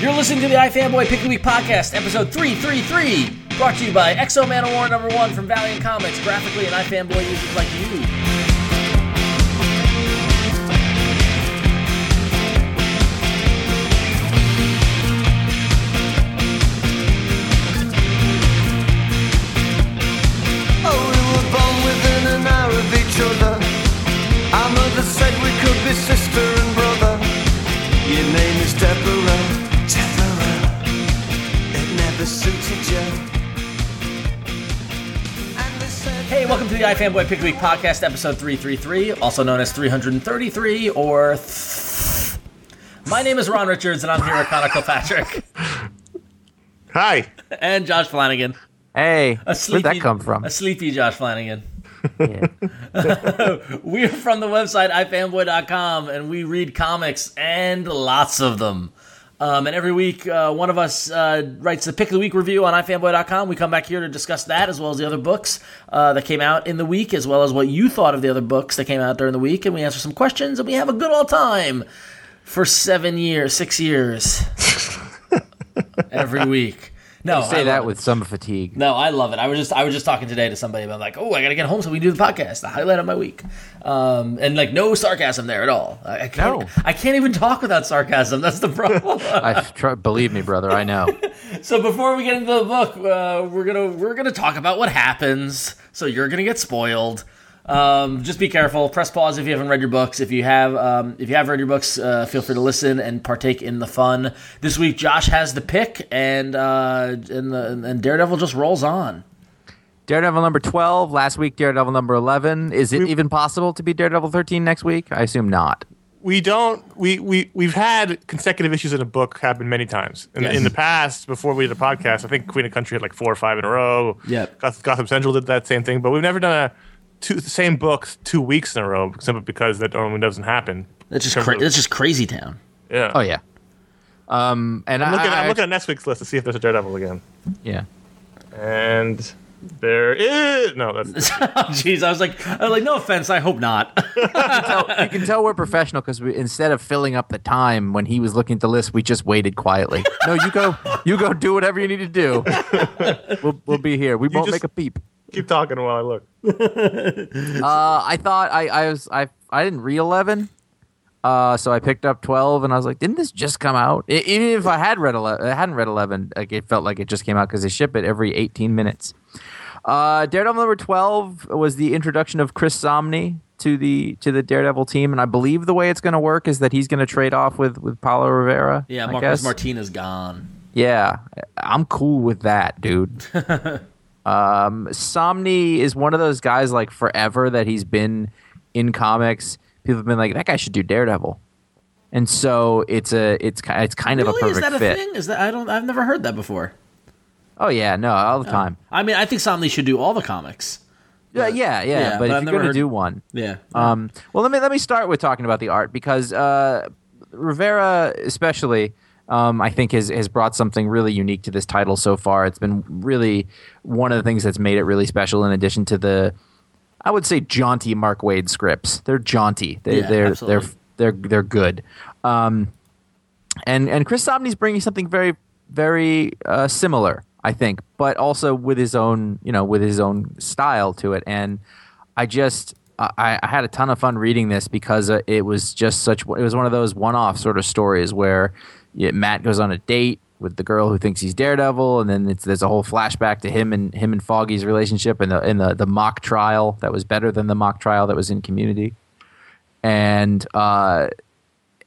You're listening to the iFanboy Pick the Week podcast, episode 333, brought to you by X-O Manowar number one from Valiant Comics, Graphicly and iFanboy users like you. Oh, we were born within an hour of each other. Our mother said we could be sister welcome to the iFanboy Pick Week podcast, episode 333, also known as 333 or. Th- My name is Ron Richards, and I'm here with Conor Kilpatrick Hi. and Josh Flanagan. Hey, A where'd that come from? A sleepy Josh Flanagan. Yeah. We're from the website ifanboy.com and we read comics and lots of them. Um, and every week, uh, one of us uh, writes the pick of the week review on ifanboy.com. We come back here to discuss that as well as the other books uh, that came out in the week, as well as what you thought of the other books that came out during the week. And we answer some questions and we have a good old time for seven years, six years every week. No, You say that it. with some fatigue. No, I love it. I was just I was just talking today to somebody about like, oh, I gotta get home so we can do the podcast. The highlight of my week, um, and like no sarcasm there at all. I, I can't. No. I can't even talk without sarcasm. That's the problem. I try, believe me, brother. I know. so before we get into the book, uh, we're gonna we're gonna talk about what happens. So you're gonna get spoiled. Um, just be careful. Press pause if you haven't read your books. If you have, um, if you have read your books, uh, feel free to listen and partake in the fun. This week, Josh has the pick, and uh, and, the, and Daredevil just rolls on. Daredevil number twelve. Last week, Daredevil number eleven. Is it even possible to be Daredevil thirteen next week? I assume not. We don't. We we we've had consecutive issues in a book happen many times in, Yes. in the past. Before we did a podcast, I think Queen of Country had like four or five in a row. Yeah. Goth- Gotham Central did that same thing, but we've never done a two the same books two weeks in a row simply because that normally doesn't happen. That's just In terms cra- of- that's just crazy town. Yeah. Oh yeah. Um, and I'm I, looking, I, I'm looking at next week's list to see if there's a Daredevil again, yeah. and there is no. That's Jeez, I was like, I was like, no offense, I hope not. you can tell we're professional because we, instead of filling up the time when he was looking at the list, we just waited quietly. No, you go, you go, do whatever you need to do. We'll, we'll be here. We won't just- make a peep. Keep talking while I look. Uh, I thought I, I was I I didn't read eleven, uh, so I picked up twelve, and I was like, didn't this just come out? I, even if I had read eleven, I hadn't read eleven, like it felt like it just came out because they ship it every eighteen minutes. Uh, Daredevil number twelve was the introduction of Chris Samnee to the to the Daredevil team, and I believe the way it's going to work is that he's going to trade off with with Paolo Rivera. yeah, I Marcos guess. Martinez gone. Yeah, I'm cool with that, dude. um, Samnee is one of those guys like forever that he's been in comics. People have been like, that guy should do Daredevil, and so it's a it's it's kind of a Really, is perfect that a fit. thing? Is that I don't? I've never heard that before. Oh yeah, no, all the time. I mean, I think Samnee should do all the comics. Yeah, yeah, yeah. yeah, but, but I've if you're gonna heard- do one, Yeah. Um, well, let me let me start with talking about the art because uh, Rivera, especially, um, I think has has brought something really unique to this title so far. It's been really one of the things that's made it really special. In addition to the, I would say jaunty Mark Waid scripts. They're jaunty. They, Yeah, they're absolutely. they're they're they're good. Um, and and Chris Samnee's bringing something very very uh, similar, I think, but also with his own you know with his own style to it. And I just I, I had a ton of fun reading this because uh, it was just such it was one of those one off sort of stories where yeah, Matt goes on a date with the girl who thinks he's Daredevil, and then there's a whole flashback to him and him and Foggy's relationship and the in the the mock trial that was better than the mock trial that was in Community, and uh,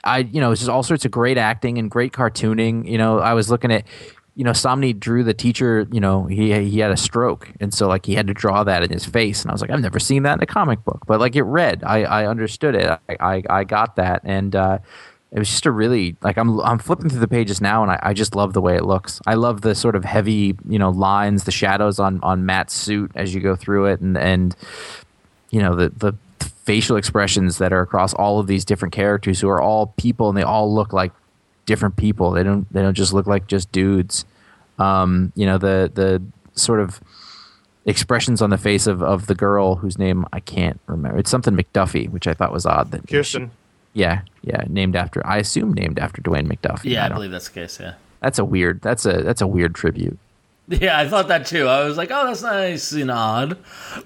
I, you know, it's just all sorts of great acting and great cartooning. You know, I was looking at, you know, Samnee drew the teacher. You know, he he had a stroke, and so like he had to draw that in his face, and I was like, I've never seen that in a comic book, but like it read, I I understood it, I I, I got that, and uh, it was just a really like I'm I'm flipping through the pages now, and I, I just love the way it looks. I love the sort of heavy, you know, lines, the shadows on on Matt's suit as you go through it, and and you know the the facial expressions that are across all of these different characters who are all people and they all look like different people. They don't they don't just look like just dudes. Um, you know the the sort of expressions on the face of, of the girl whose name I can't remember. It's something McDuffie, which I thought was odd. That Kirsten. Yeah, yeah, named after I assume named after Dwayne McDuffie. Yeah, I, don't- believe that's the case. Yeah. that's a weird. That's a that's a weird tribute. Yeah, I thought that too. I was like, oh, that's nice and odd.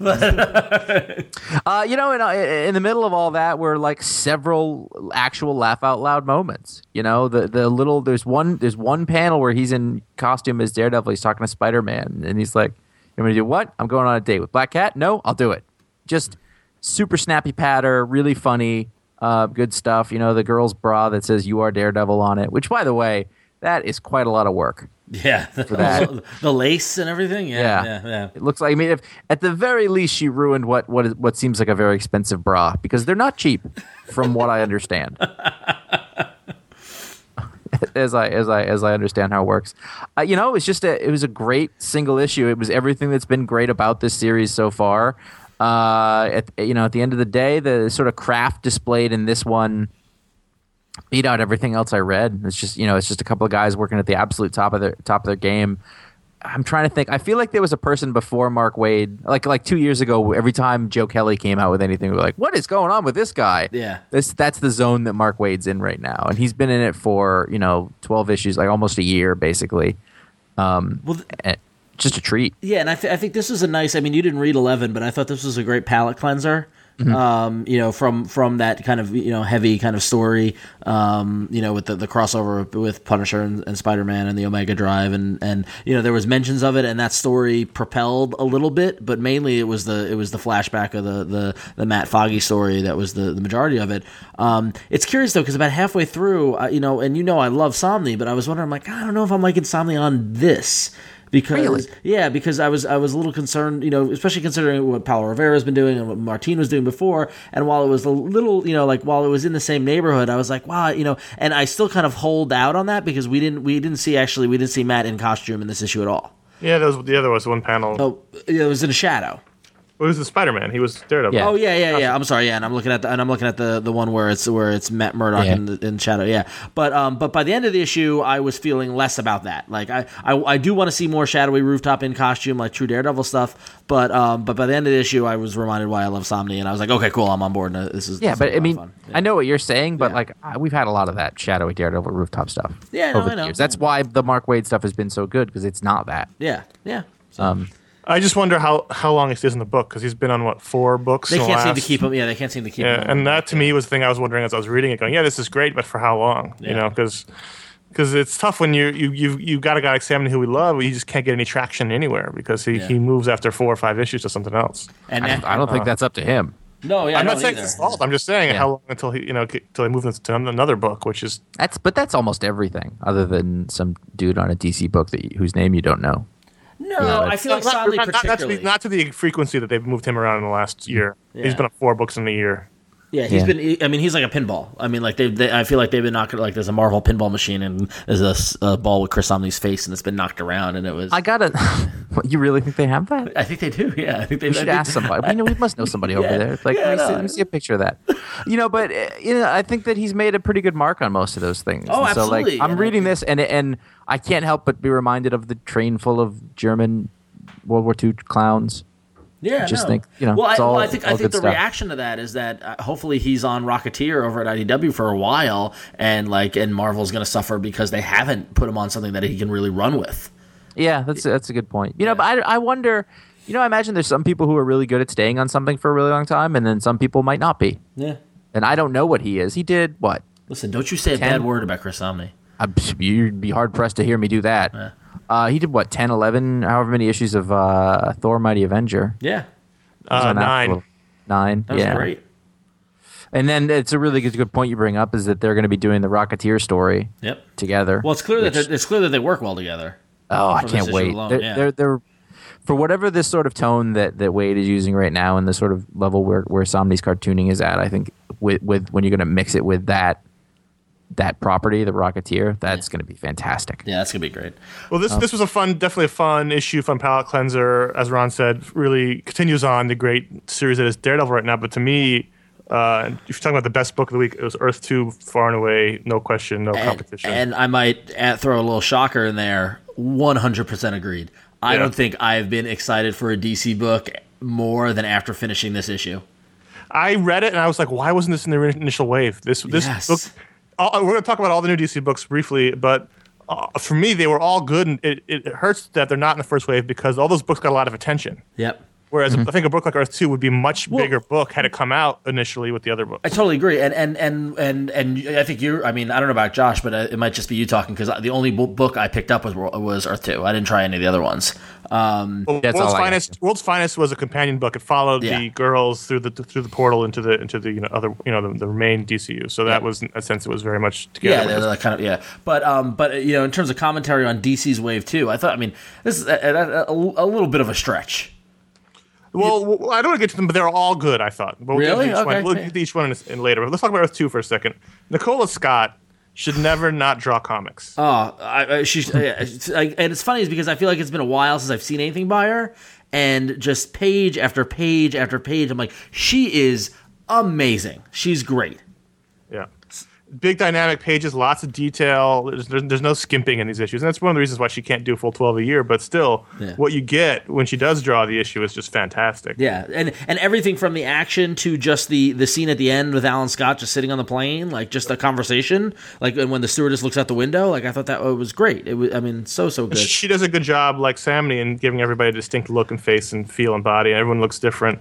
Uh, you know, in, uh, in the middle of all that were like several actual laugh out loud moments. You know, the the little there's one there's one panel where he's in costume as Daredevil. He's talking to Spider Man, and he's like, "You want me to do what? I'm going on a date with Black Cat. No, I'll do it." Just super snappy patter, really funny, uh, good stuff. You know, the girl's bra that says "You are Daredevil" on it, which, by the way, that is quite a lot of work. Yeah, that. the lace and everything. Yeah, Yeah. yeah, yeah. It looks like I mean, if at the very least she ruined what what is, what seems like a very expensive bra because they're not cheap, from what I understand. as I as I as I understand how it works, uh, you know, it's just a it was a great single issue. It was everything that's been great about this series so far. Uh, at you know, at the end of the day, the sort of craft displayed in this one beat out everything else I read. It's just you know, it's just a couple of guys working at the absolute top of their top of their game. I'm trying to think. I feel like there was a person before Mark Waid, like like two years ago. Every time Joe Kelly came out with anything, we were like, "What is going on with this guy?" Yeah. this that's the zone that Mark Waid's in right now, and he's been in it for you know 12 issues, like almost a year, basically. Well, th- Just a treat. yeah, and I, th- I think this was a nice. I mean, you didn't read eleven, but I thought this was a great palate cleanser. Um, you know, from from that kind of you know heavy kind of story. Um, you know, with the, the crossover with Punisher and, and Spider Man and the Omega Drive, and and you know there was mentions of it, and that story propelled a little bit, but mainly it was the it was the flashback of the the, the Matt Foggy story that was the, the majority of it. Um, it's curious though because about halfway through, uh, you know, and you know I love Samnee, but I was wondering, I'm like, I don't know if I'm liking Samnee on this because Really? yeah, because I was I was a little concerned, you know, especially considering what Paolo Rivera's been doing and what Martine was doing before. And while it was a little, you know, like while it was in the same neighborhood, I was like, wow, you know, and I still kind of hold out on that because we didn't we didn't see actually we didn't see Matt in costume in this issue at all. Yeah, that was the other was one panel. Oh, it was in a shadow. It was the Spider Man. He was Daredevil. Yeah. Oh yeah, yeah, yeah. I'm sorry, yeah, and I'm looking at the and I'm looking at the the one where it's where it's Matt Murdock Yeah. in, the, in Shadow, yeah. But um, but by the end of the issue, I was feeling less about that. Like I I, I do want to see more shadowy rooftop in costume, like true Daredevil stuff. But um, but by the end of the issue, I was reminded why I love Samnee, and I was like, okay, cool, I'm on board. And this is Yeah, this but a I lot mean, of fun. I know what you're saying, but Yeah. like we've had a lot of that shadowy Daredevil rooftop stuff. Yeah, no, over I the know. years. That's why the Mark Waid stuff has been so good because it's not that. yeah, yeah. So Um, I just wonder how, how long he stays in the book because he's been on what four books. they in the can't seem to keep him. Yeah, they can't seem to keep Yeah, him. and that to me was the thing I was wondering as I was reading it, going, "Yeah, this is great, but for how long?" You know, because because it's tough when you you you you got a guy like Sam who we love, but you just can't get any traction anywhere because he, Yeah. he moves after four or five issues to something else. and I, I don't think uh-huh. that's up to him. no, yeah, I'm not saying either. it's his fault. I'm just saying Yeah. how long until he you know until they move into another book, which is That's but that's almost everything, other than some dude on a DC book that you, whose name you don't know. No, Yeah, I feel like not, Samnee not, not, not to the, not to the frequency that they've moved him around in the last year. Yeah. He's been up four books in a year. Yeah, he's Yeah. been. I mean, he's like a pinball. I mean, like they, they I feel like they've been knocking like there's a Marvel pinball machine and there's a ball with Chris Samnee's face and it's been knocked around and it was. I gotta. What, you really think they have that? I think they do. Yeah, I think they We should I think- ask somebody. We know we must know somebody over there. It's like, Yeah, let, me see, let me see a picture of that. You know, but uh, you know, I think that he's made a pretty good mark on most of those things. Oh, And So, absolutely. like, I'm reading this, and and I can't help but be reminded of the train full of German World War II clowns. Yeah, I just no. think, you know, Well, I, it's all- well, I think I think the stuff. reaction to that is that uh, hopefully he's on Rocketeer over at IDW for a while, and like, and Marvel's going to suffer because they haven't put him on something that he can really run with. Yeah, that's that's a good point. You know, but I, I wonder. You know, I imagine there's some people who are really good at staying on something for a really long time, and then some people might not be. Yeah. And I don't know what he is. He did what? Listen, don't you say a bad word about Chris Samnee. I'm, you'd be hard pressed to hear me do that. Uh, he did what 10, 11, however many issues of uh, Thor: Mighty Avenger. Yeah, Uh, on that nine. Nine. that was yeah. great. And then it's a really good, good point you bring up is that they're going to be doing the Rocketeer story Yep. together. Well, it's clear that which- they're- it's clear that they work well together. Oh, I can't wait. they're, yeah. they're they're for whatever this sort of tone that, that Waid is using right now and the sort of level where where Samnee's cartooning is at. I think with with when you're going to mix it with that that property, the Rocketeer, that's going to be fantastic. Yeah, that's gonna be great. Well, this this was a fun, definitely a fun issue, fun palate cleanser. As Ron said, really continues on the great series that is Daredevil right now. But to me, uh, if you're talking about the best book of the week, it was Earth Two, far and away, no question, no And, competition. and I might add, throw a little shocker in there. One hundred percent agreed. I Yeah. don't think I've been excited for a DC book more than after finishing this issue. I read it and I was like, why wasn't this in the initial wave? This this Yes. book. Uh, we're going to talk about all the new DC books briefly, but uh, for me, they were all good, and it, it hurts that they're not in the first wave because all those books got a lot of attention. Yep. Whereas I think a book like Earth Two would be a much Well- bigger book had it come out initially with the other books. I totally agree, and and and and and I think you're. I mean, I don't know about Josh, but uh, it might just be you talking because the only book I picked up was was Earth Two. I didn't try any of the other ones. Um, Well, That's World's all I. Finest. World's Finest was a companion book. It followed Yeah. the girls through the through the portal into the into the you know other you know the, the main DCU. So that was in a sense it was very much together. yeah, with they're this. like kind of yeah, but um, but you know, in terms of commentary on DC's Wave Two, I thought. I mean, this is a, a, a, a little bit of a stretch. Well, I don't want to get to them, but they're all good. I thought. But we'll Really? Get to each Okay. One. We'll get to each one in, in later. But let's talk about Earth Two for a second. Nicola Scott should never not draw comics. Oh, I, I, she's uh, it's, and it's funny is because I feel like it's been a while since I've seen anything by her, and just page after page after page, I'm like, she is amazing. She's great. Yeah. Big dynamic pages, lots of detail. There's, there's, there's no skimping in these issues. And that's one of the reasons why she can't do a full 12 a year. But still, Yeah. what you get when she does draw the issue is just fantastic. Yeah, and and everything from the action to just the the scene at the end with Alan Scott just sitting on the plane, like just the conversation, like and when the stewardess looks out the window, like I thought that was great. It was, I mean, so so good. She does a good job, like Samnee, in giving everybody a distinct look and face and feel and body, and everyone looks different.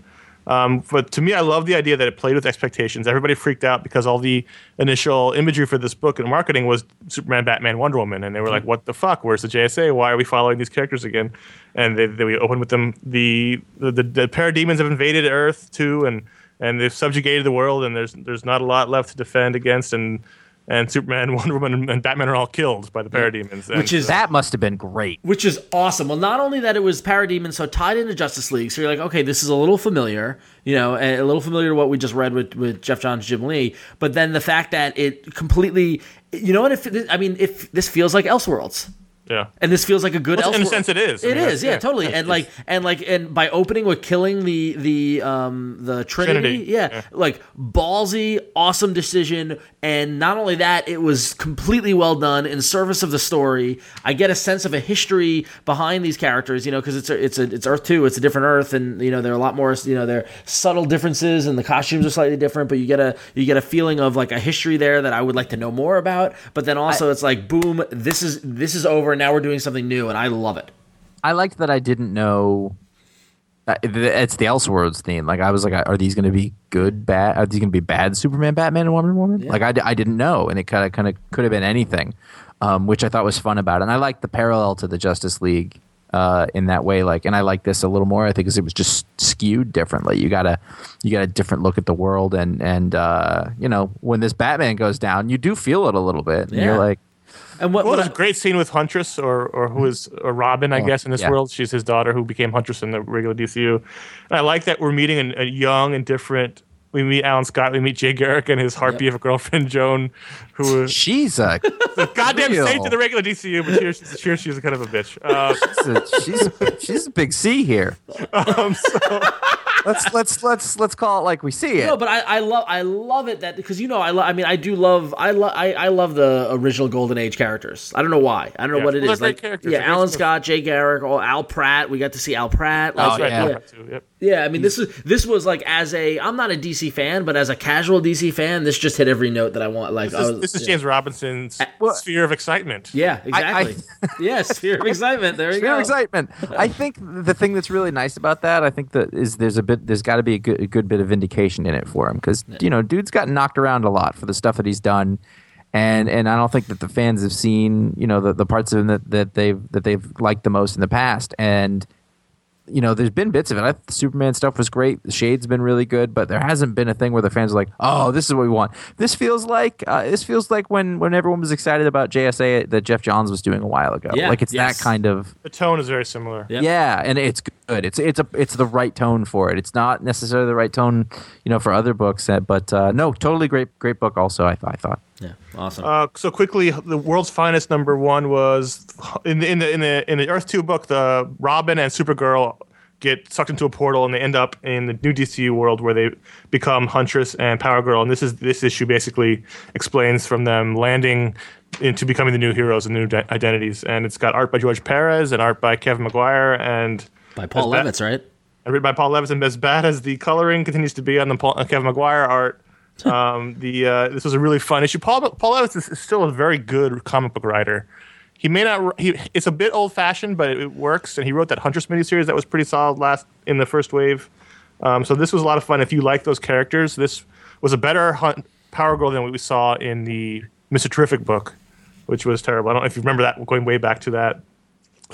Um, but to me, I love the idea that it played with expectations. Everybody freaked out because all the initial imagery for this book and marketing was Superman, Batman, Wonder Woman, and they were like, "What the fuck? Where's the JSA? Why are we following these characters again?" And they, they we opened with them. The the, the, the parademons have invaded Earth too, and and they've subjugated the world, and there's there's not a lot left to defend against, and and Superman, Wonder Woman, and, and Batman are all killed by the parademons, Which And- is uh, That must have been great. which is awesome. Well, not only that it was parademons, so tied into Justice League, so you're like, okay, this is a little familiar, you know, and a little familiar to what we just read with, with Geoff Johns, Jim Lee. But then the fact that it completely, you know what? If I mean, if this feels like Elseworlds. Yeah. And this feels like a good. Well, in a sense, it is. I mean, is, yeah, yeah. totally. Yeah, and like, and like, and by opening with killing the the um the Trinity, Trinity, Yeah, yeah. like ballsy, awesome decision. And not only that, it was completely well done in service of the story. I get a sense of a history behind these characters, you know, because it's a, it's a it's Earth two, it's a different Earth, and you know there are a lot more, you know, there are subtle differences, and the costumes are slightly different, but you get a you get a feeling of like a history there that I would like to know more about. But then also, it's like, boom, this is this is over. Now we're doing something new, and I love it. I liked that I didn't know. uh, It's the Elseworlds theme. Like I was like, are these going to be good, bad? Are these going to be bad Superman, Batman, and Wonder Woman? Like I, I didn't know, and it kind of kind of could have been anything, um, which I thought was fun about it. And I like the parallel to the Justice League uh, in that way. Like, and I like this a little more. I think because it was just skewed differently. You got a you got a different look at the world, and and uh, you know when this Batman goes down, you do feel it a little bit. And Yeah. you're like, And what, Well, what there's I- a great scene with Huntress, or or who is or Robin, I Oh, guess, in this yeah. world. She's his daughter, who became Huntress in the regular DCU. And I like that we're meeting a, a young and different. We meet Alan Scott. We meet Jay Garrick and his harpy of a girlfriend, Joan, who is she's a the goddamn real. saint to the regular DCU, but here, she's- here she's kind of a bitch. Uh, she's a, she's a big C here. um, so, let's let's let's let's call it like we see it. No, but I, I love I love it that because you know I lo- I mean I do love I love I, I love the original Golden Age characters. I don't know why. I don't know Yeah. what it Well, is. they're great Like characters. yeah, They're Alan. Scott, Jay Garrick, or Al Pratt. We got to see Al Pratt. Like, Oh, right, yeah. yeah. too, yep. Yeah, I mean this is this was like as a I'm not a DC fan, but as a casual DC fan, this just hit every note that I want. Like This is, was- this is yeah. James Robinson's uh, well- sphere of excitement. Yeah, I- I- exactly. yeah, sphere of excitement. There you Sphere go. Sphere of excitement. I think the thing that's really nice about that, I think that is there's a bit, there's got to be a good, a good bit of vindication in it for him because you know, dude's gotten knocked around a lot for the stuff that he's done, and and I don't think that the fans have seen you know the, the parts of him that, that they've that they've liked the most in the past, and you know, there's been bits of it. I, the Superman stuff was great. The Shade's been really good, but there hasn't been a thing where the fans are like, "Oh, this is what we want." This feels like uh, this feels like when when everyone was excited about JSA that Geoff Johns was doing a while ago. Yeah, like it's yes. that kind of The tone is very similar. Yeah. yeah, and it's good. It's it's a it's the right tone for it. It's not necessarily the right tone, you know, for other books. uh, But uh, no, totally great great book. Also, I, I thought. Yeah, awesome. Uh, so quickly, the world's finest number one was in the in the in the in the Earth two book. The Robin and Supergirl get sucked into a portal and they end up in the new DCU world where they become Huntress and Power Girl. And this is this issue basically explains from them landing into becoming the new heroes and new identities. And it's got art by George Perez and art by Kevin Maguire and By Paul Levitz, right? and written by Paul Levitz. And As bad as the coloring continues to be on the Paul, uh, Kevin Maguire art, um, the uh, this was a really fun issue. Paul Paul Levinson is still a very good comic book writer. He may not. He, it's a bit old fashioned, but it, it works. And he wrote that Huntress miniseries that was pretty solid last in the first wave. Um, so this was a lot of fun. If you like those characters, this was a better hunt, Power Girl than what we saw in the Mr. Terrific book, which was terrible. I don't know if you remember that going way back to that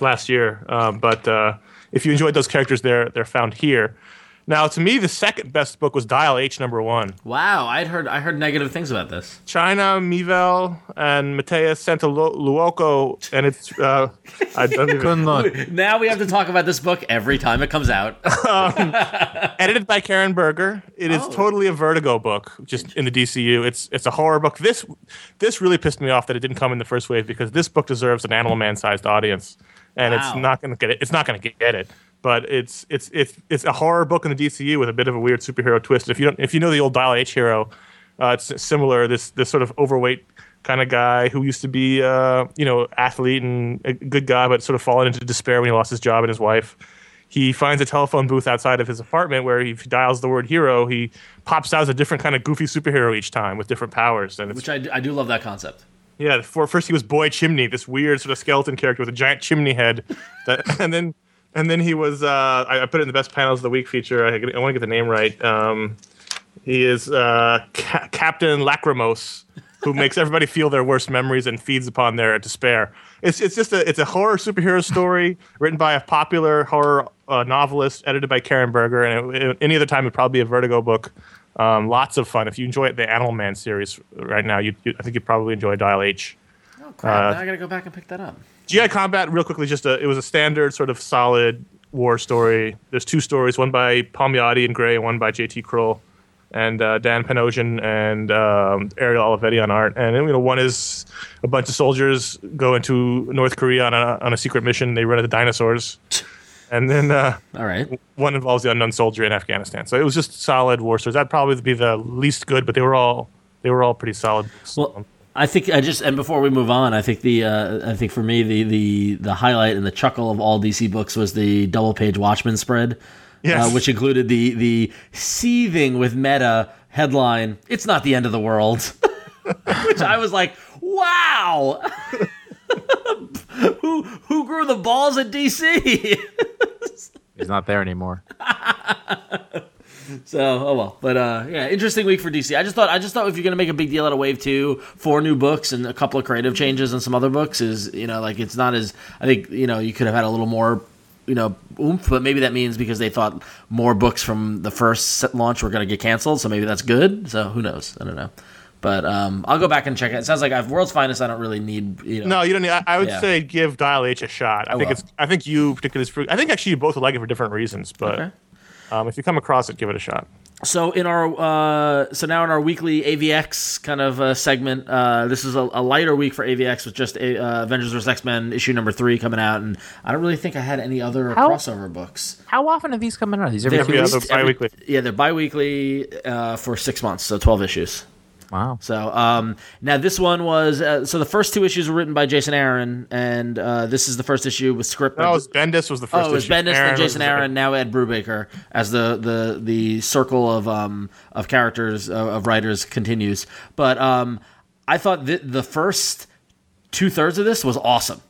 last year. Um, but uh, if you enjoyed those characters, they're they're found here. Now, to me, the second best book was Dial H number one. Wow, I'd heard I heard negative things about this. China Miéville and Mateus Santolouco, and it's uh, I don't even, Good luck. Now we have to talk about this book every time it comes out. edited by Karen Berger. It is Oh. totally a Vertigo book, just in the DCU. It's it's a horror book. This this really pissed me off that it didn't come in the first wave because this book deserves an Animal Man sized audience, and Wow. it's not going to get it. It's not going to get it. But it's it's it's it's a horror book in the DCU with a bit of a weird superhero twist. If you don't if you know the old Dial H hero, uh, it's similar. This this sort of overweight kind of guy who used to be uh, you know athlete and a good guy, but sort of fallen into despair when he lost his job and his wife he finds a telephone booth outside of his apartment where if he dials the word hero, he pops out as a different kind of goofy superhero each time with different powers. And which I, I do love that concept. yeah, for, first he was Boy Chimney, this weird sort of skeleton character with a giant chimney head, that, and then and then he was uh, I, I put it in the best panels of the week feature. I, I want to get the name right. Um, he is uh, Ca- Captain Lachrymose, who makes everybody feel their worst memories and feeds upon their despair. It's it's just a it's a horror superhero story written by a popular horror uh, novelist, edited by Karen Berger, and it, it- any other time it'd probably be a Vertigo book. Um, lots of fun. If you enjoy the Animal Man series right now, you, you I think you'd probably enjoy Dial H. Oh crap! Uh, now I gotta go back and pick that up. GI Combat, real quickly, just a it was a standard sort of solid war story. There's two stories, one by Palmiotti and Gray, and one by JT Krul, and uh, Dan Panosian and um, Ariel Olivetti on art. And you know, one is a bunch of soldiers go into North Korea on a on a secret mission. They run into dinosaurs, and then uh, All right. one involves the unknown soldier in Afghanistan. So it was just solid war stories. That'd probably be the least good, but they were all they were all pretty solid. Well, I think I just and before we move on, I think the uh, I think for me the the the highlight and the chuckle of all DC books was the double page Watchmen spread, Yes. uh, which included the the seething with meta headline. It's not the end of the world, which I was like, wow. who who grew the balls at DC? He's not there anymore. So, oh well, but uh, yeah, interesting week for DC. I just thought, I just thought if you're gonna make a big deal out of Wave Two, four new books and a couple of creative changes and some other books is, you know, like it's not as I think you know you could have had a little more, you know, oomph, but maybe that means because they thought more books from the first set launch were gonna get canceled, so maybe that's good. So who knows? I don't know, but um, I'll go back and check it. It sounds like I've World's Finest. I don't really need, you know. No, you don't need. I, I would Yeah. say give Dial H a shot. I think will. it's. I think you particularly. I think actually you both would like it for different reasons, but Okay. Um, if you come across it, give it a shot. So in our uh, so now in our weekly AVX kind of uh, segment, uh, this is a, a lighter week for AVX with just a, uh, Avengers vs X Men issue number three coming out, and I don't really think I had any other How- crossover books. How often are these coming out? These every They're two Yeah, weeks? released they're bi-weekly. yeah, they're bi-weekly uh, for six months, so twelve issues. Wow. So um, now this one was uh, so the first two issues were written by Jason Aaron, and uh, this is the first issue with script. by No, it was Bendis was the first. Oh, it was issue. Bendis Aaron and was Jason the- Aaron. Now Ed Brubaker as the the the circle of um of characters uh, of writers continues. But um, I thought that the first two thirds of this was awesome.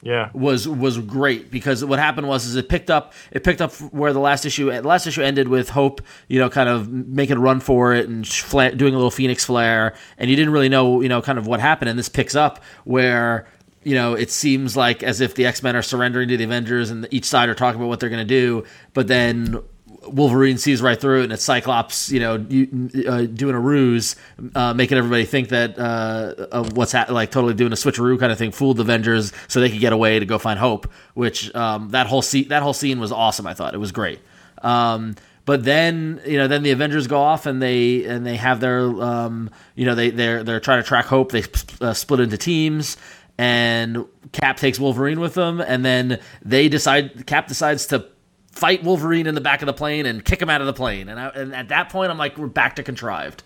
Yeah, Was was great because what happened was is it picked up it picked up where the last issue the last issue ended with Hope you know kind of making a run for it and fla- doing a little Phoenix flare. And you didn't really know you know kind of what happened. And this picks up where you know it seems like as if the X Men are surrendering to the Avengers and each side are talking about what they're going to do. But then Wolverine sees right through it, and it's Cyclops, you know, uh, doing a ruse, uh, making everybody think that uh, what's ha- like totally doing a switcheroo kind of thing, fooled the Avengers so they could get away to go find Hope. Which um, that whole scene, that whole scene was awesome. I thought it was great. Um, but then you know, then the Avengers go off and they and they have their um, you know they they're they're trying to track Hope. They uh, split into teams and Cap takes Wolverine with them, and then they decide Cap decides to fight Wolverine in the back of the plane and kick him out of the plane. And, I, and at that point, I'm like, we're back to contrived.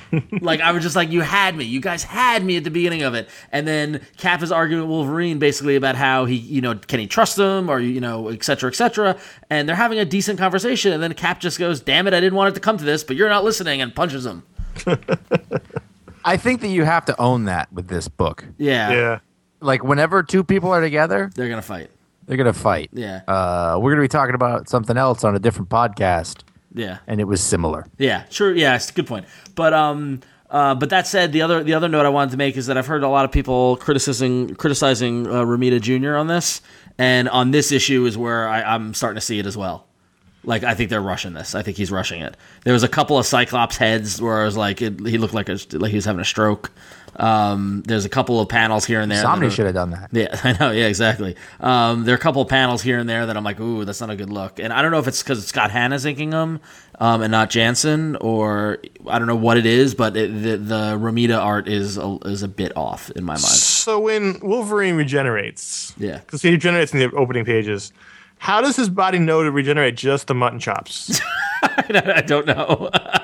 like I was just like, you had me. You guys had me at the beginning of it, and then Cap is arguing with Wolverine basically about how he, you know, can he trust him or you know, et cetera, et cetera. And they're having a decent conversation, and then Cap just goes, "Damn it, I didn't want it to come to this, but you're not listening," and punches him. I think that you have to own that with this book. Yeah, Yeah. Like whenever two people are together, they're gonna fight. They're gonna fight. Yeah. Uh, we're gonna be talking about something else on a different podcast, Yeah, and it was similar. Yeah, sure. Yeah, it's a good point. But um, uh, but that said, the other the other note I wanted to make is that I've heard a lot of people criticizing criticizing uh, Romita Jr. on this, and on this issue is where I, I'm starting to see it as well. Like I think they're rushing this. I think he's rushing it. There was a couple of Cyclops heads where I was like, it, he looked like a, like he was having a stroke. Um, there's a couple of panels here and there. that Somebody should have done that. yeah, I know. Yeah, exactly. Um, there are a couple of panels here and there that I'm like, ooh, that's not a good look. And I don't know if it's because Scott Hanna's inking them um, and not Janson, or I don't know what it is, but it, the, the Romita art is a, is a bit off in my mind. So when Wolverine regenerates, Yeah. because he regenerates in the opening pages, how does his body know to regenerate just the mutton chops? I don't know.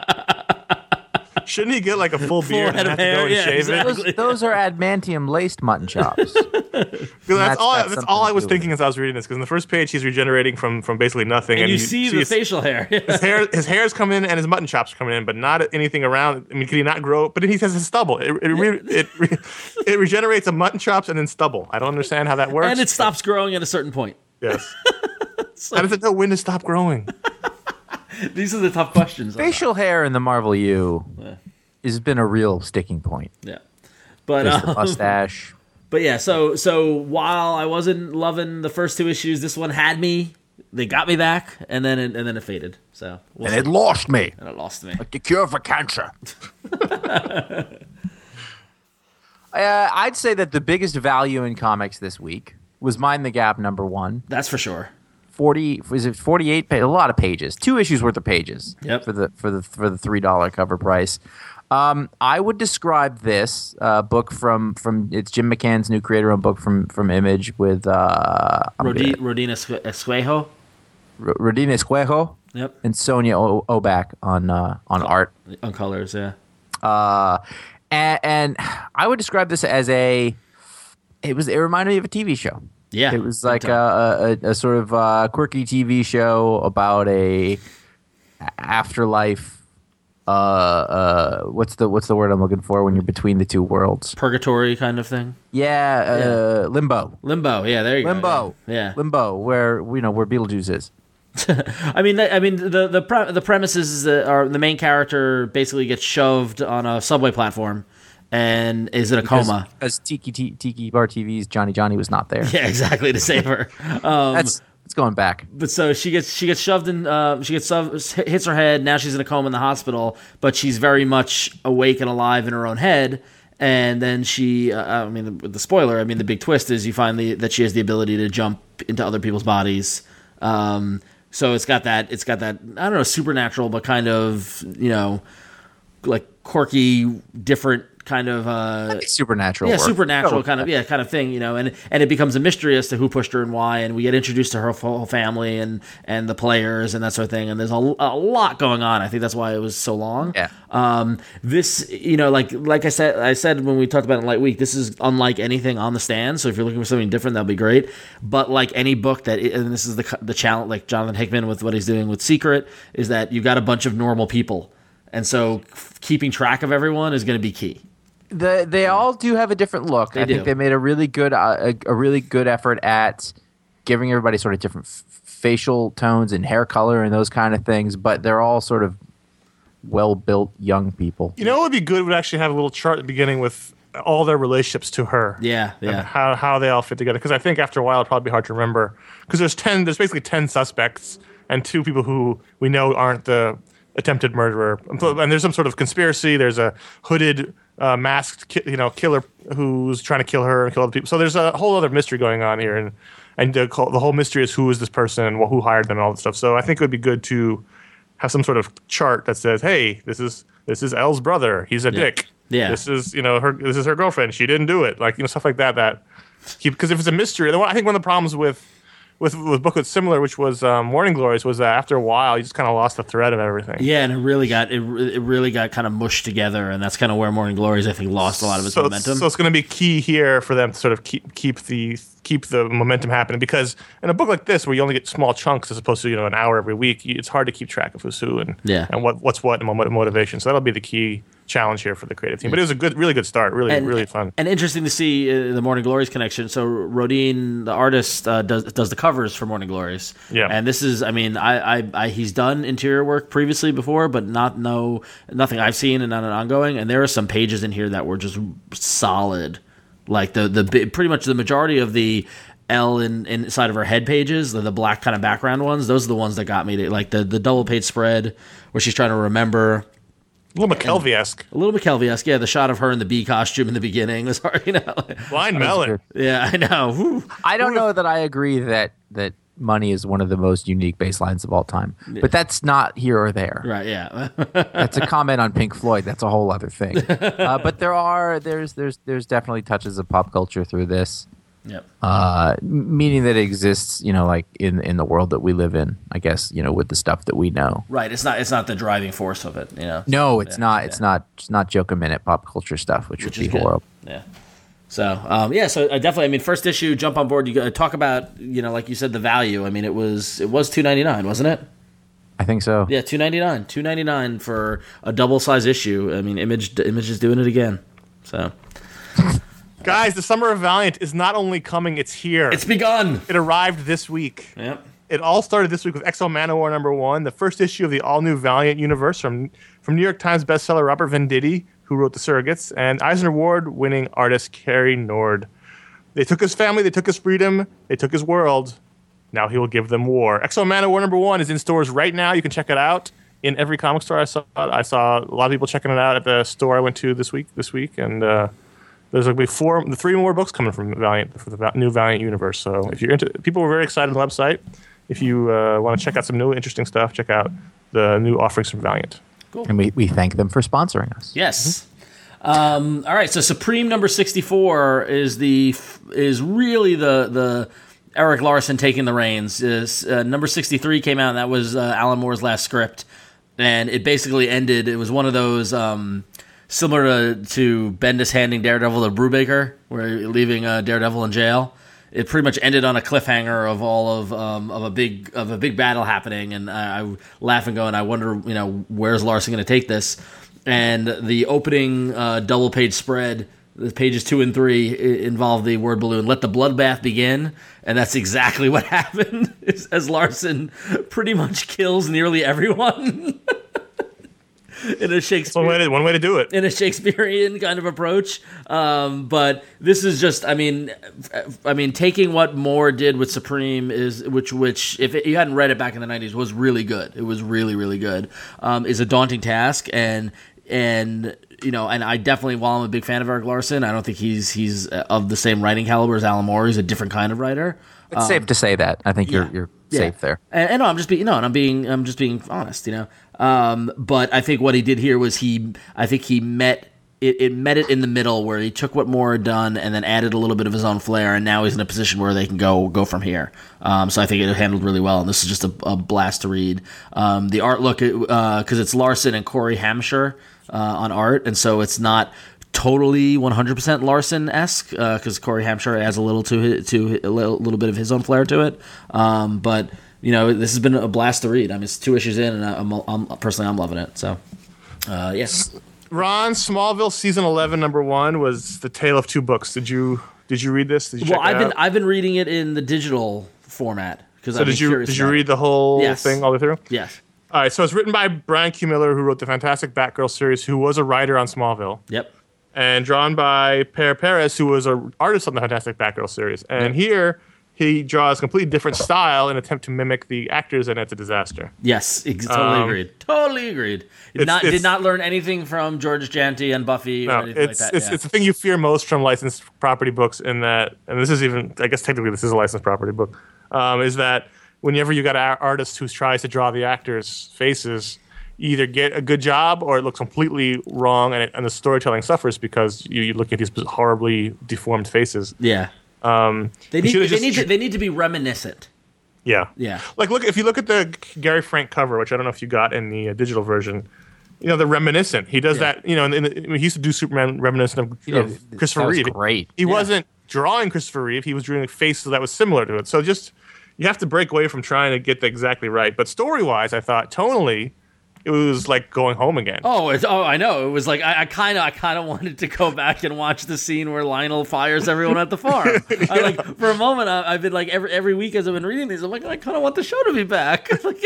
Shouldn't he get like a full beard head and of have to go hair, and yeah, shave exactly. it? Those, those are adamantium laced mutton chops. That's, That's all. got That's all I was do with thinking as I was reading this. Because in the first page, he's regenerating from from basically nothing, and you see the his, facial hair. his hair. His hair's coming in, and his mutton chops are coming in, but not anything around. I mean, can he not grow? But then he says his stubble. It it, re, it, re, it regenerates a mutton chops and then stubble. I don't understand how that works. and it stops growing at a certain point. Yes. how does it know when to stop growing? These are the tough questions. Facial hair in the Marvel U has been a real sticking point. Yeah. But There's the um, mustache. But yeah, so so while I wasn't loving the first two issues, this one had me. They got me back, and then it, and then it faded. So we'll and see. it lost me. and it lost me. Like the cure for cancer. uh, I'd say that the biggest value in comics this week was Mind the Gap number one. That's for sure. 40 was it 48 pa- a lot of pages two issues worth of pages Yep. for the for the for the three dollar cover price um, I would describe this uh, book from from it's Jim McCann's new creator owned book from from Image with uh, Rodi- Rodina Esquejo. R- Rodina Esquejo Yep. and Sonia o- Oback on uh, on art On colors, yeah. uh, and, and I would describe this as a it was it reminded me of a TV show Yeah. It was like a, a, a sort of uh, quirky TV show about a afterlife. Uh, uh, what's the what's the word I'm looking for when you're between the two worlds? purgatory kind of thing. Yeah, uh, limbo, Limbo. Yeah, there you limbo, go. Limbo. Yeah. limbo, where you know where Beetlejuice is. I mean, I mean, the the pre- the premises is that are the main character basically gets shoved on a subway platform and is in a coma. Because Tiki T- Tiki Bar TV's Johnny Johnny was not there. Yeah, exactly to save her. Um, That's it's going back. but so she gets she gets shoved in uh, she gets hits her head now she's in a coma in the hospital but she's very much awake and alive in her own head and then she uh, i mean the, the spoiler i mean the big twist is you find the, that she has the ability to jump into other people's bodies um, so it's got that it's got that i don't know supernatural but kind of you know like quirky different kind of uh Supernatural. yeah, work. supernatural Oh, kind of yeah, kind of thing, you know, and and it becomes a mystery as to who pushed her and why, and we get introduced to her whole family and and the players and that sort of thing, and there's a, a lot going on. I think that's why it was so long. Yeah. Um, this, you know, like like I said, I said when we talked about it in Light Week, this is unlike anything on the stand. So if you're looking for something different, that'll be great. But like any book that, and this is the the challenge, like Jonathan Hickman with what he's doing with Secret, is that you've got a bunch of normal people, and so keeping track of everyone is going to be key. The, they all do have a different look. They I do. think they made a really good uh, a, a really good effort at giving everybody sort of different f- facial tones and hair color and those kind of things. But they're all sort of well built young people. You know what would be good would actually have a little chart at the beginning with all their relationships to her. Yeah, and yeah. how how they all fit together. Because I think after a while it'd probably be hard to remember. Because there's ten, there's basically ten suspects and two people who we know aren't the attempted murderer. And there's some sort of conspiracy. There's a hooded, uh, masked, ki- you know, killer who's trying to kill her and kill other people. So there's a whole other mystery going on here, and and the, the whole mystery is who is this person and who hired them and all this stuff. So I think it would be good to have some sort of chart that says, "Hey, this is this is Elle's brother. He's a dick. Yeah. This is you know her. This is her girlfriend. She didn't do it. Like you know stuff like that. That because if it's a mystery, then I think one of the problems with with with a book that's similar, which was um, Morning Glories, was that after a while you just kind of lost the thread of everything. Yeah, and it really got it, it really got kind of mushed together, and that's kind of where Morning Glories I think lost a lot of its so momentum. It's, so it's going to be key here for them to sort of keep keep the keep the momentum happening because in a book like this where you only get small chunks as opposed to you know an hour every week, it's hard to keep track of who's who and Yeah. and what what's what and what motivation. So that'll be the key challenge here for the creative team. But it was a good, really good start. Really, and, really fun. and interesting to see uh, the Morning Glories connection. So Rodin, the artist, uh, does does the covers for Morning Glories. Yeah. and this is, I mean, I, I, I he's done interior work previously before, but not no nothing I've seen and not an ongoing. And there are some pages in here that were just solid, like the the pretty much the majority of the. L in, inside of her head pages, the, the black kind of background ones. Those are the ones that got me to like the, the double page spread where she's trying to remember A little McKelvie esque. a little McKelvie-esque. Yeah, the shot of her in the bee costume in the beginning was hard, you know. Blind Melon. Yeah, I know. Whew. I don't know that I agree that that money is one of the most unique bass lines of all time, but that's not here or there. Right, yeah. That's a comment on Pink Floyd. That's a whole other thing. Uh, but there are there's there's there's definitely touches of pop culture through this. yep. uh, meaning that it exists, you know, like in in the world that we live in. I guess you know with the stuff that we know. Right. It's not. It's not the driving force of it. You know. No, it's Yeah, not. yeah. It's not. It's not joke a minute pop culture stuff, which, Which would be good. horrible. Yeah. So um, yeah, so uh, definitely. I mean, first issue, jump on board. You go, talk about you know, like you said, the value. I mean, it was it was two ninety nine, wasn't it? I think so. Yeah, two ninety nine, two ninety nine for a double size issue. I mean, Image Image is doing it again. So Guys, the summer of Valiant is not only coming; it's here. it's begun. it arrived this week. Yep. It all started this week with X-O Manowar number one, the first issue of the all new Valiant universe from from New York Times bestseller Robert Venditti, who wrote The Surrogates, and Eisner Award winning artist Cary Nord. They took his family, they took his freedom, they took his world. Now he will give them war. X-O Manowar number one is in stores right now. You can check it out in every comic store I saw. I saw a lot of people checking it out at the store I went to this week. This week, and uh, there's going to be four, three more books coming from Valiant for the new Valiant universe. So if you're into, people were very excited on the website. If you uh, want to check out some new interesting stuff, check out the new offerings from Valiant. And we, we thank them for sponsoring us. Yes. Um, all right. So Supreme number sixty four is the is really the the Erik Larsen taking the reins. Is uh, number sixty three came out and that was uh, Alan Moore's last script, and it basically ended. It was one of those. Um, Similar to, to Bendis handing Daredevil to Brubaker, where leaving uh, Daredevil in jail, it pretty much ended on a cliffhanger of all of um, of a big of a big battle happening, and I, I laugh and go, and I wonder, you know, where's Larsen going to take this? And the opening uh, double page spread, the pages two and three, involve the word balloon. Let the bloodbath begin, and that's exactly what happened. As Larsen pretty much kills nearly everyone in a Shakespeare One way to, one way to do it. in a Shakespearean kind of approach. Um, but this is just, I mean, f- I mean, taking what Moore did with Supreme is, which, which, if it, you hadn't read it back in the '90s, was really good. It was really, really good. Um, is a daunting task, and and you know, and I definitely, while I'm a big fan of Erik Larsen, I don't think he's he's uh, of the same writing caliber as Alan Moore. He's a different kind of writer. It's safe to say that. I think Um, yeah. you're you're Yeah. safe there. And, and no, I'm just being no, and I'm being I'm just being honest, you know. Um, but I think what he did here was he I think he met it, it met it in the middle where he took what Moore had done and then added a little bit of his own flair, and now he's in a position where they can go go from here. Um, so I think it handled really well, and this is just a, a blast to read. Um, the art look because it's Larsen and Cory Hamscher uh, on art, and so it's not totally 100% Larsen esque because Cory Hamscher adds a little to his, to a little, little bit of his own flair to it. Um, but you know, this has been a blast to read. I mean, it's two issues in, and I'm, I'm personally I'm loving it. So, uh, yes, Ron Smallville season eleven number one was the tale of two books. Did you did you read this? Did you well, I've been out? I've been reading it in the digital format because so did you did you read the whole Yes. thing all the way through? Yes. All right, so it's written by Bryan Q. Miller, who wrote the fantastic Batgirl series, who was a writer on Smallville, Yep. And drawn by Pere Perez, who was an artist on the fantastic Batgirl series. And here he draws a completely different style in an attempt to mimic the actors, and it's a disaster. Yes. Ex- totally agreed. Totally agreed. Did Um, it's- not it's- did not learn anything from Georges Jeanty and Buffy or No, anything it's like that. it's, yeah. it's the thing you fear most from licensed property books. In that, and this is even, I guess technically this is a licensed property book, um, is that whenever you got an artist who tries to draw the actors' faces, either get a good job or it looks completely wrong, and, it, and the storytelling suffers because you, you look at these horribly deformed faces. yeah. Um, They need they just need to, they need to be reminiscent. Yeah. Yeah. Like, look if you look at the Gary Frank cover, which I don't know if you got in the uh, digital version. You know, they're reminiscent. He does Yeah. that. You know, and, and he used to do Superman reminiscent of, did. of Christopher That was Reeve. great. He wasn't drawing Christopher Reeve. He was drawing a face that was similar to it. So just you have to break away from trying to get the exactly right. But story wise, I thought tonally, it was like going home again. Oh, it's, oh, I know. It was like I kind of, I kind of wanted to go back and watch the scene where Lionel fires everyone at the farm. I, like for a moment, I, I've been like every every week as I've been reading these, I'm like, I kind of want the show to be back. like,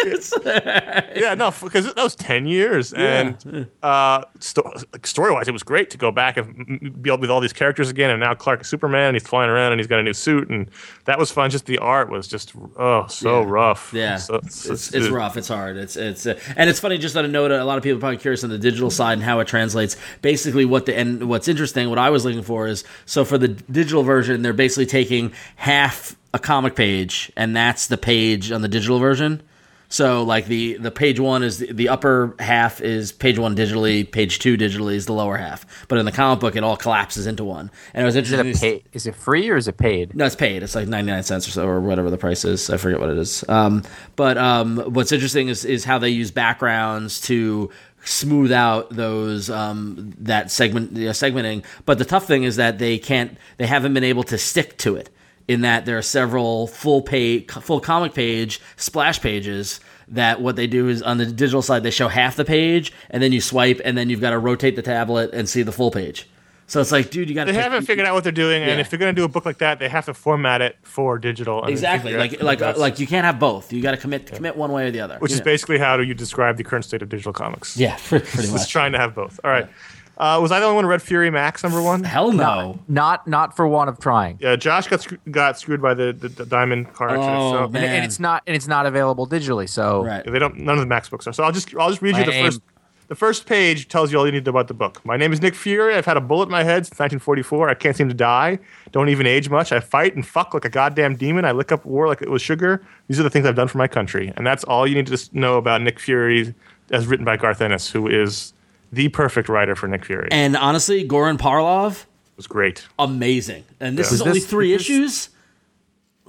yeah, no, because that was ten years, and uh, sto- like, story-wise, it was great to go back and be able with all these characters again. And now Clark is Superman, and he's flying around, and he's got a new suit, and that was fun. Just the art was just oh so Yeah. rough. Yeah, So- it's, so- it's, it's rough. It's hard. It's it's uh, and it's funny. Just on a note, a lot of people are probably curious on the digital side and how it translates. Basically, what the and what's interesting, what I was looking for is so for the digital version, they're basically taking half a comic page, and that's the page on the digital version. So like the the page one is the, the upper half is page one digitally, page two digitally is the lower half. But in the comic book, it all collapses into one. And it was Is it, interesting. pay, is it free or is it paid? No, it's paid. It's like ninety nine cents or so, or whatever the price is. I forget what it is. Um, but um, what's interesting is is how they use backgrounds to smooth out those um, that segment you know, segmenting. But the tough thing is that they can't. They haven't been able to stick to it. In that there are several full page, full comic page splash pages. That what they do is on the digital side they show half the page, and then you swipe, and then you've got to rotate the tablet and see the full page. So it's like, dude, you got to They haven't figured out what they're doing, Yeah. and if they're going to do a book like that, they have to format it for digital. and Exactly. Like like best- like you can't have both. You got to commit commit one way or the other. which is basically how do you describe the current state of digital comics? yeah, pretty, pretty it's much. trying to have both. All right. Uh, was I the only one who read Fury Max number one? Hell no. Not not for want of trying. Yeah, Josh got sc- got screwed by the, the, the diamond car. Oh, so man. And it's not and it's not available digitally. So Right. they don't. None of the Max books are. So I'll just I'll just read you the Lame. first. The first page tells you all you need to know about the book. My name is Nick Fury. I've had a bullet in my head since 1944. I can't seem to die. Don't even age much. I fight and fuck like a goddamn demon. I lick up war like it was sugar. These are the things I've done for my country. And that's all you need to know about Nick Fury, as written by Garth Ennis, who is the perfect writer for Nick Fury. And honestly, Goran Parlov, was great. amazing. And this Yeah. is Was only this- three was this- issues.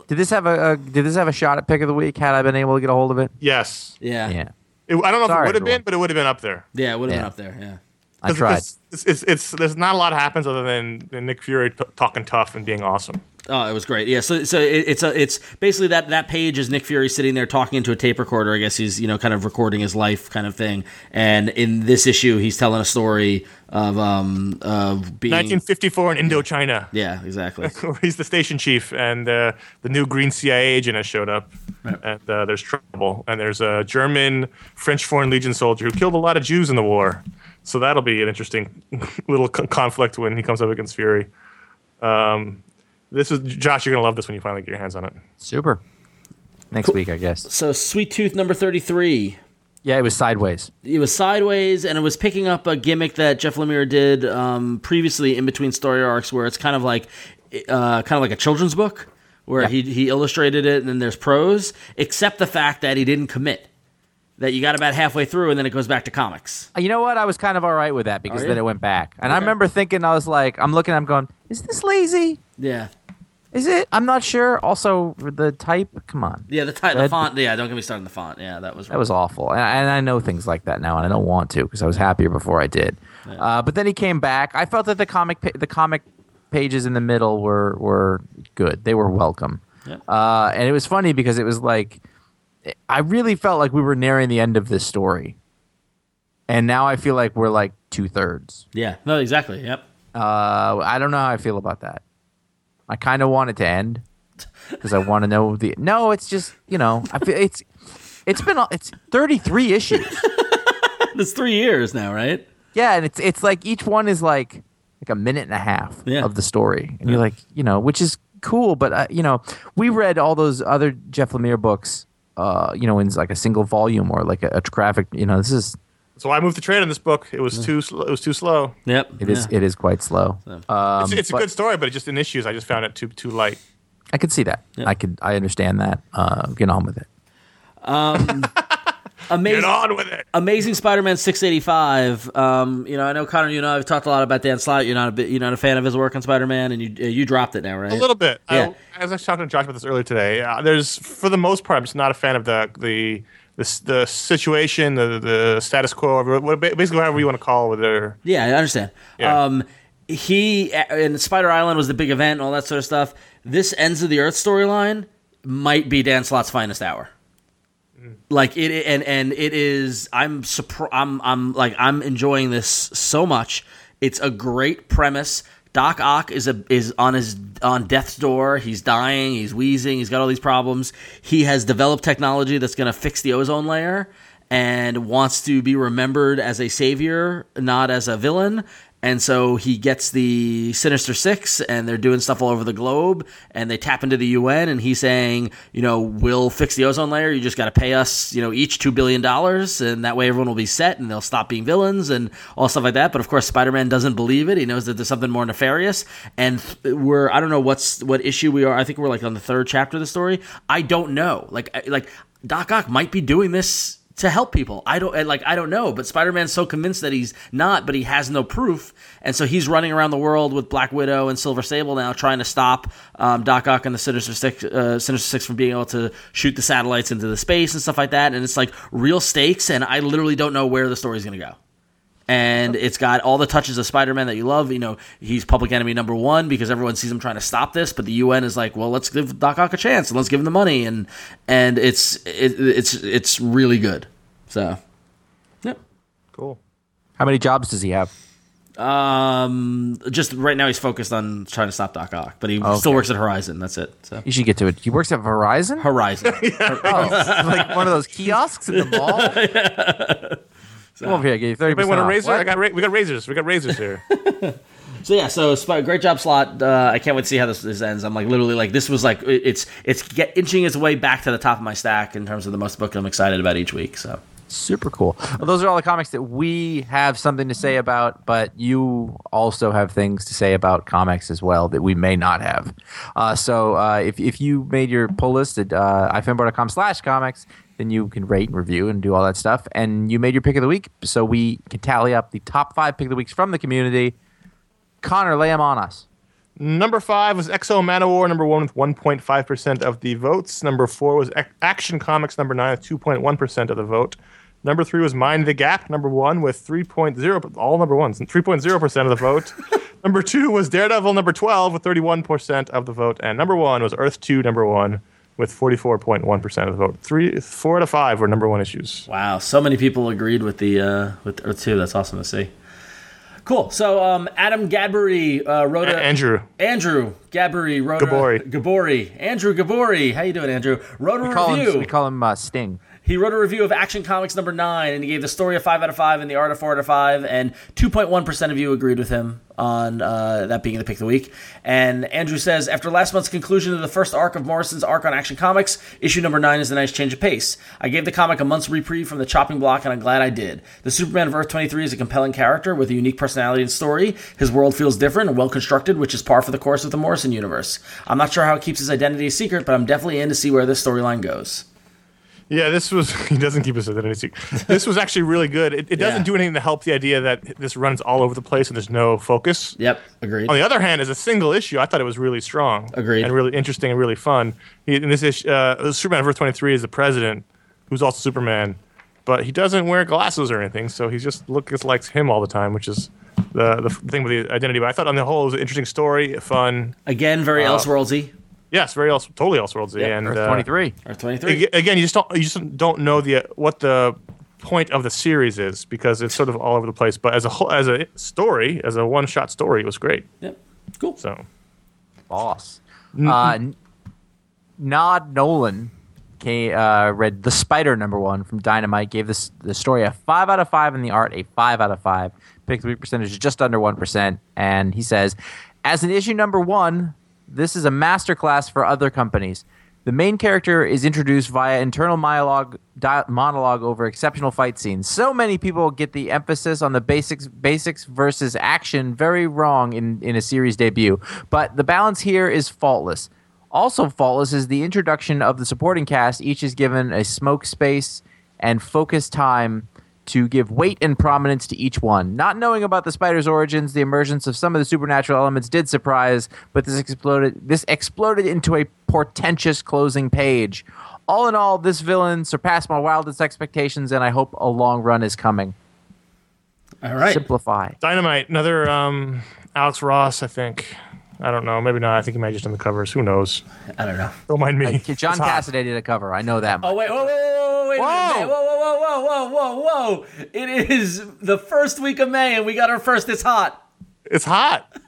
did this have a, a did this have a shot at pick of the week? Had I been able to get a hold of it? Yes. Yeah, yeah, Yeah, It, I don't know if it would have been, but it would have been up there. Yeah, it would have been up there. Yeah. I 'Cause tried. It's, it's, it's, it's- there's not a lot happens other than, than Nick Fury t- talking tough and being awesome. Oh, it was great. Yeah, so so it, it's a it's basically that that page is Nick Fury sitting there talking into a tape recorder. I guess he's you know kind of recording his life kind of thing. And in this issue, he's telling a story of um of being 1954 in Indochina. yeah exactly he's the station chief, and uh, the new green CIA agent has showed up, and uh, there's trouble, and there's a German French Foreign Legion soldier who killed a lot of Jews in the war. So that'll be an interesting little conflict when he comes up against Fury. Um, this is Josh. You're gonna love this when you finally get your hands on it. Super. Next week, I guess. so Sweet Tooth number thirty three. Yeah, it was sideways. it was sideways and it was picking up a gimmick that Jeff Lemire did um, previously in between story arcs where it's kind of like uh, kind of like a children's book where Yeah. he he illustrated it and then there's prose except the fact that he didn't commit that you got about halfway through and then it goes back to comics Uh, You know what? I was kind of all right with that because then it went back. And I remember thinking, I was like, I'm looking, I'm going, is this lazy? yeah Is it? I'm not sure. Also, the type, come on. yeah the, type, the font yeah don't get me started on the font yeah that was That was awful. And, and I know things like that now, and I don't want to because I was happier before I did. Uh, but then he came back. I felt that the comic pa- the comic pages in the middle were were good. They were welcome. Yeah. Uh, and it was funny because it was like I really felt like we were nearing the end of this story. And now I feel like we're like two thirds. yeah no exactly yep Uh, I don't know how I feel about that. I kind of want it to end because I want to know the. No, it's just you know I feel it's it's been it's 33 issues. it's three years now right Yeah, and it's it's like each one is like like a minute and a half Yeah. of the story, and you're like you know which is cool, but uh, you know we read all those other Jeff Lemire books, uh, you know in like a single volume or like a, a graphic. You know this is So I moved the trade on this book. It was too sl- it was too slow. yep it is yeah. it is quite slow. Um, It's, it's a but- good story, but it just in issues I just found it too too light. I could see that. Yeah. I could I understand that. Uh, get on with it. Amazing. Get on with it. Amazing Spider-Man 685. Um, you know, I know Conor. You know, I've talked a lot about Dan Slott. You're not a bit, you're not a fan of his work on Spider-Man, and you uh, you dropped it now, right? A little bit. Yeah. I, as I was talking to Josh about this earlier today, uh, there's for the most part, I'm just not a fan of the the the, the situation, the the status quo, what- basically whatever you want to call it. Whether Yeah, I understand. Yeah. Um, he and Spider Island was the big event and all that sort of stuff. This ends of the Earth storyline might be Dan Slott's finest hour. Like it, and and it is. I'm surprised. I'm I'm like I'm enjoying this so much. It's a great premise. Doc Ock is a is on his on death's door. He's dying. He's wheezing. He's got all these problems. He has developed technology that's going to fix the ozone layer and wants to be remembered as a savior, not as a villain. And so he gets the Sinister Six, and they're doing stuff all over the globe, and they tap into the UN, and he's saying, you know, we'll fix the ozone layer. You just got to pay us, you know, each two billion dollars, and that way everyone will be set, and they'll stop being villains, and all stuff like that. But of course, Spider-Man doesn't believe it. He knows that there's something more nefarious, and we're I don't know what's what issue we are. I think we're like on the third chapter of the story. I don't know. Like like Doc Ock might be doing this to help people. I don't like I don't know, but Spider-Man's so convinced that he's not, but he has no proof, and so he's running around the world with Black Widow and Silver Sable now, trying to stop um, Doc Ock and the Sinister Six, uh, Sinister Six from being able to shoot the satellites into the space and stuff like that. And it's like real stakes, and I literally don't know where the story's going to go. And it's got all the touches of Spider-Man that you love. You know, he's public enemy number one because everyone sees him trying to stop this, but the UN is like, well, let's give Doc Ock a chance and let's give him the money, and and it's it, it's it's really good. So, yeah, cool. How many jobs does he have? Um, just right now he's focused on trying to stop Doc Ock, but he still works at Horizon. That's it. So You should get to it. He works at Horizon. Horizon. Oh, like one of those kiosks in the mall. Come over here, I gave you thirty Anybody percent want a razor? What? I got ra- we got razors. We got razors here. So yeah, so Sp- great job, Slott. Uh, I can't wait to see how this, this ends. I'm like literally like this was like it's it's get, inching its way back to the top of my stack in terms of the most book I'm excited about each week. So Super cool. Well, those are all the comics that we have something to say about, but you also have things to say about comics as well that we may not have. Uh, so uh, if, if you made your pull list at uh, ifanboy.com slash comics, then you can rate and review and do all that stuff. And you made your pick of the week, so we can tally up the top five pick of the weeks from the community. Conor, lay them on us. Number five was X-O Manowar, number one with 1.5% of the votes. Number four was Ac- Action Comics, number nine with 2.1% of the vote. Number three was Mind the Gap, number one with 3.0, all number ones, 3.0% of the vote. number two was Daredevil, number 12 with 31% of the vote. And number one was Earth 2, number one with 44.1% of the vote. Three, four out of five were number one issues. wow, so many people agreed with the uh, with Earth Two. That's awesome to see. Cool. So um, Adam Gadbury uh, wrote A- a Andrew, Andrew Gadbury wrote Gabori. a Gabori Andrew Gabori. How you doing, Andrew? Wrote a We call review. him, we call him uh, Sting. He wrote a review of Action Comics number nine, and he gave the story a five out of five and the art a four out of five, and two point one percent of you agreed with him on uh, that being the pick of the week. And Andrew says, after last month's conclusion of the first arc of Morrison's arc on Action Comics, issue number nine is a nice change of pace. I gave the comic a month's reprieve from the chopping block, and I'm glad I did. The Superman of Earth 23 is a compelling character with a unique personality and story. His world feels different and well constructed, which is par for the course of the Morrison universe. I'm not sure how it keeps his identity a secret, but I'm definitely in to see where this storyline goes. Yeah, this was. He doesn't keep his identity secret. This was actually really good. It, it doesn't Yeah. do anything to help the idea that this runs all over the place and there's no focus. Yep, agreed. On the other hand, as a single issue, I thought it was really strong. Agreed. And really interesting and really fun. He, in this issue, uh, Superman of Earth 23 is the president, who's also Superman, but he doesn't wear glasses or anything, so he just looks like him all the time, which is the, the thing with the identity. But I thought on the whole it was an interesting story, fun. Again, very Elseworldsy. Yes, very else, totally Elseworldsy. Yeah, and Earth uh, 23. Or 23. Again, you just don't you just don't know the what the point of the series is because it's sort of all over the place. But as a whole, as a story, as a one shot story, it was great. Yep. Cool. So boss. Uh, Nod Nolan came, uh, read The Spider number one from Dynamite, gave this the story a five out of five and the art a five out of five. Pick three percentage is just under one percent, and he says, as an issue number one, this is a masterclass for other companies. The main character is introduced via internal monologue, di- monologue over exceptional fight scenes. So many people get the emphasis on the basics, basics versus action very wrong in, in a series debut, but the balance here is faultless. Also faultless is the introduction of the supporting cast. Each is given a smoke space and focus time to give weight and prominence to each one. Not knowing about the spider's origins, the emergence of some of the supernatural elements did surprise, but this exploded this exploded into a portentous closing page. All in all, this villain surpassed my wildest expectations, and I hope a long run is coming. All right. Simplify. Dynamite, another um, Alex Ross, I think. I don't know. Maybe not. I think he might have just done the covers. Who knows? I don't know. Don't mind me. John It's hot. Cassaday did a cover. I know that. Oh wait, whoa, whoa, whoa, whoa, wait Whoa. Whoa, whoa, whoa, whoa, whoa, whoa, whoa. It is the first week of May and we got our first It's Hot. It's hot.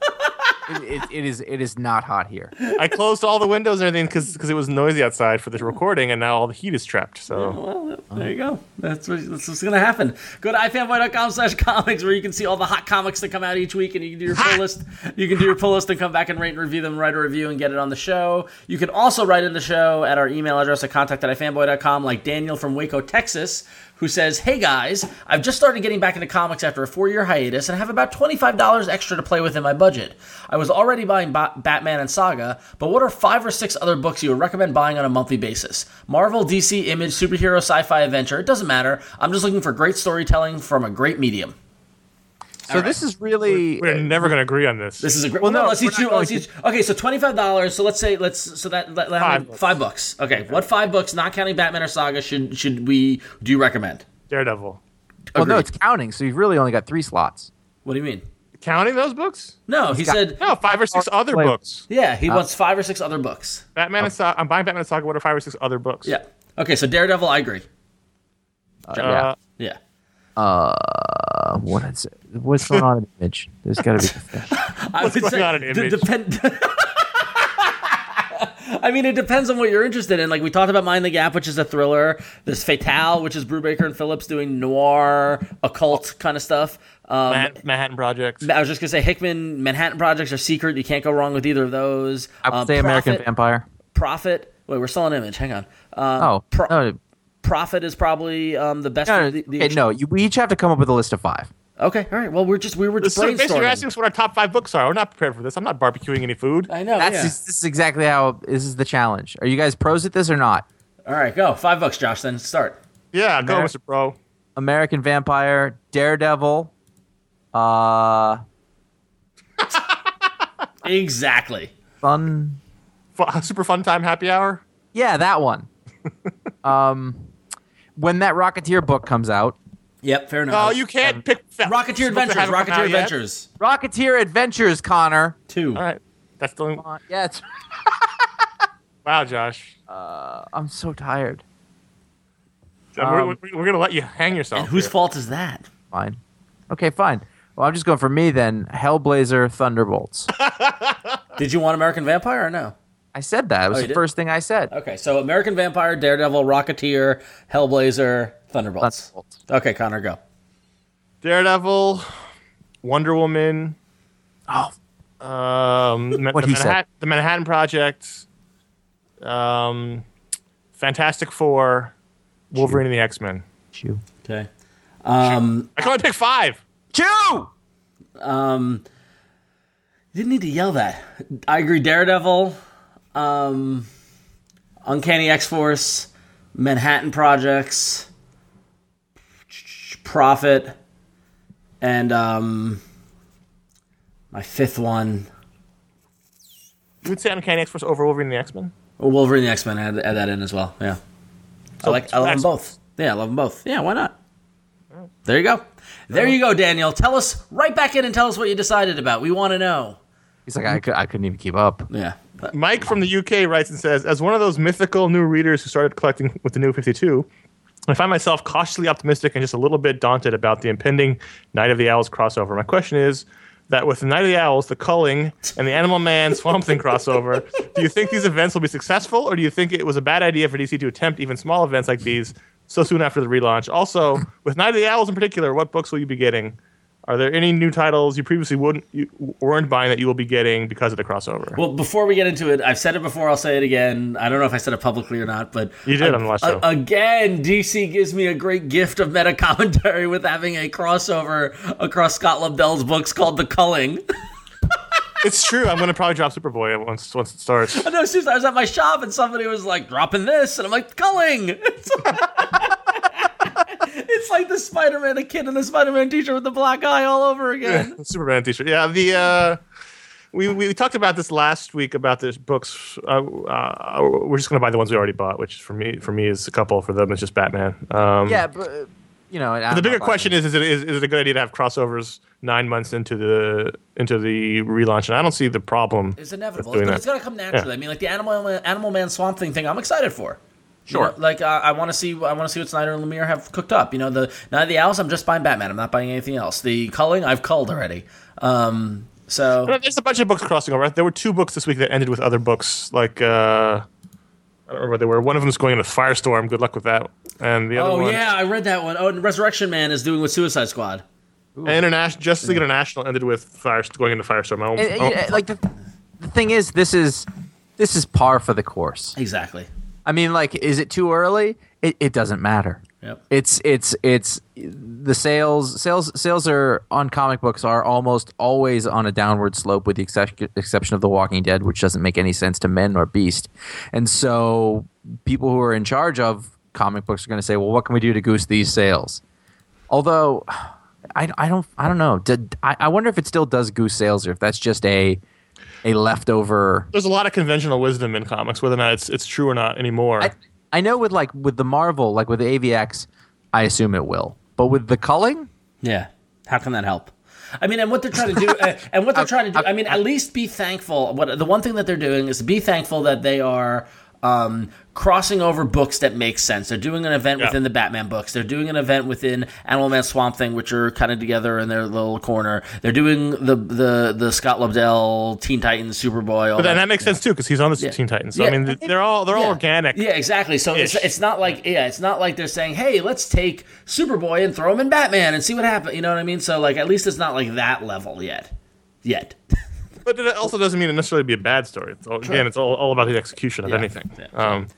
It, it, it is. It is not hot here. I closed all the windows and everything because it was noisy outside for the recording, and now all the heat is trapped. So Well, there you go. That's, what, that's what's going to happen. Go to ifanboy.com slash comics where you can see all the hot comics that come out each week and you can do your pull list. You can do your pull list and come back and rate and review them, write a review, and get it on the show. You can also write in the show at our email address at contact at ifanboy.com like Daniel from Waco, Texas, who says, Hey guys, I've just started getting back into comics after a four year hiatus and I have about $25 extra to play with in my budget. I was already buying ba- Batman and Saga, but what are five or six other books you would recommend buying on a monthly basis? Marvel, DC, Image, superhero, sci fi, adventure, it doesn't matter. I'm just looking for great storytelling from a great medium. So this is really. we're never going to agree on this. This is a great. Well, Well, no, no, let's we're each do. Let's each. Okay, so twenty five dollars. So let's say let's so that let, let- how Five bucks. five bucks. Okay, what five books, not counting Batman or Saga, should should we do you recommend? Daredevil. well, no, it's counting. So you've really only got three slots. What do you mean? Counting those books? No, he got- said. No, five or six other Wait. books. Yeah, he uh, wants five or six other books. Batman and uh, Saga. I'm buying Batman and Saga. What are five or six other books? Yeah. Okay, so Daredevil, I agree. Uh, Yeah. Uh, what is it? What's going on in Image? There's got to be. I What's would going say on in d- Image? depend- I mean, it depends on what you're interested in. Like we talked about Mind the Gap, which is a thriller. There's Fatale, which is Brubaker and Phillips doing noir, occult kind of stuff. Um, Manhattan, Manhattan Project. I was just gonna say Hickman, Manhattan Projects are secret. You can't go wrong with either of those. I would Um, say American Vampire. Prophet. Wait, we're still on Image. Hang on. Um, Oh, Pro- no, Prophet is probably um, the best. no, no, the, the okay, no. You, we each have to come up with a list of five. Okay, all right. Well, we're just we were just So basically, you're asking us what our top five books are. We're not prepared for this. I'm not barbecuing any food. I know. That's yeah. just, this is exactly how this is the challenge. Are you guys pros at this or not? All right, go five bucks, Josh. Then start. Yeah, go, Amer- Mr. Pro. American Vampire, Daredevil. Uh, Exactly. fun. Fu- super fun time happy hour. Yeah, that one. um, when that Rocketeer book comes out, Yep, fair enough. No, you can't pick fa- Rocketeer Adventures. Rocketeer out yet. Adventures. Rocketeer Adventures, Conor. Two. All right, that's the only. Uh, yeah, it's, Wow, Josh. Uh, I'm so tired. we're, Um, we're, we're gonna let you hang yourself. And whose here. fault is that? Fine. Okay, fine. Well, I'm just going for me then. Hellblazer Thunderbolts. Did you want American Vampire or no? I said that. It was Oh, the did? first thing I said. Okay, so American Vampire, Daredevil, Rocketeer, Hellblazer, Thunderbolts. Thunderbolts. Okay, Conor, go. Daredevil, Wonder Woman, Oh, um, Ma- What the, he said. Manhattan, the Manhattan Project, um, Fantastic Four, Wolverine and the X Men. chew. Okay. Um, I can only pick five. Chew! um, you didn't need to yell that. I agree. Daredevil, um, Uncanny X Force, Manhattan Projects, Prophet, and um, my fifth one, You would say Uncanny X Force over Wolverine the X Men. well, Wolverine and the X Men. Add, add that in as well. Yeah, I like. I love them both. Yeah, I love them both. Yeah, why not? There you go. There you go, Daniel. Tell us right back in and tell us what you decided about. We want to know. He's like, I, could, I couldn't even keep up. Yeah. Mike from the UK writes and says, as one of those mythical new readers who started collecting with the new 52, I find myself cautiously optimistic and just a little bit daunted about the impending Night of the Owls crossover. My question is that with the Night of the Owls, the Culling, and the Animal Man Swamp Thing crossover, do you think these events will be successful, or do you think it was a bad idea for DC to attempt even small events like these so soon after the relaunch? Also, with Night of the Owls in particular, what books will you be getting? Are there any new titles you previously wouldn't you weren't buying that you will be getting because of the crossover? Well, before we get into it, I've said it before. I'll say it again. I don't know if I said it publicly or not, but You did on the last show. again, DC gives me a great gift of meta commentary with having a crossover across Scott Lobdell's books called The Culling. It's true. I'm gonna probably drop Superboy once once it starts. I know, seriously, I was at my shop and somebody was like dropping this, and I'm like, Culling. it's like the Spider-Man, the kid in the Spider-Man t-shirt with the black eye all over again. Superman T-shirt. Yeah, the uh, we we talked about this last week about the books. Uh, uh, we're just gonna buy the ones we already bought, which for me for me is a couple. For them, it's just Batman. Um, Yeah, but uh, you know, The bigger question is: is it is, is it a good idea to have crossovers nine months into the into the relaunch? And I don't see the problem. It's inevitable, with doing it's gonna come naturally. I mean, like the Animal Man, Animal Man Swamp Thing thing, I'm excited for. You Sure. know, like uh, I want to see, I want to see what Snyder and Lemire have cooked up. You know, the Night of the Owls. I'm just buying Batman. I'm not buying anything else. The culling, I've culled already. Um, so But There's a bunch of books crossing over. There were two books this week that ended with other books. Like uh, I don't remember what they were. One of them is going into Firestorm. Good luck with that. And the other Oh one, yeah, I read that one. Oh, and Resurrection Man is doing with Suicide Squad. International Justice League International ended with Fire going into Firestorm. I don't, I don't- uh, like the, the thing is, this is this is par for the course. Exactly. I mean, like, is it too early? It, it doesn't matter. Yep. It's it's it's the sales sales sales are on comic books are almost always on a downward slope with the exception exception of The Walking Dead, which doesn't make any sense to men or beast. And so people who are in charge of comic books are going to say, well, what can we do to goose these sales? Although I, I don't I don't know. Did, I, I wonder if it still does goose sales or if that's just a a leftover there's a lot of conventional wisdom in comics, whether or not it's it's true or not anymore. I, I know with like with the Marvel, like with the AVX, I assume it will. But with the culling, Yeah. How can that help? I mean, and what they're trying to do, uh, and what they're trying to do. I mean, at least be thankful. What the one thing that they're doing is be thankful that they are um, crossing over books that make sense. They're doing an event Yeah. within the Batman books. They're doing an event within Animal Man Swamp Thing, which are kind of together in their little corner. They're doing the the the Scott Lobdell Teen Titans Superboy. All but that. that makes sense too because he's on the Teen Titans. So I mean, they're all they're all organic. Yeah, exactly. So it's, it's not like yeah, it's not like they're saying, "Hey, let's take Superboy and throw him in Batman and see what happens." You know what I mean? So like, at least it's not like that level yet. Yet. But it also doesn't mean it necessarily be a bad story. It's all, again, it's all, all about the execution of Yeah. anything. Yeah. Um,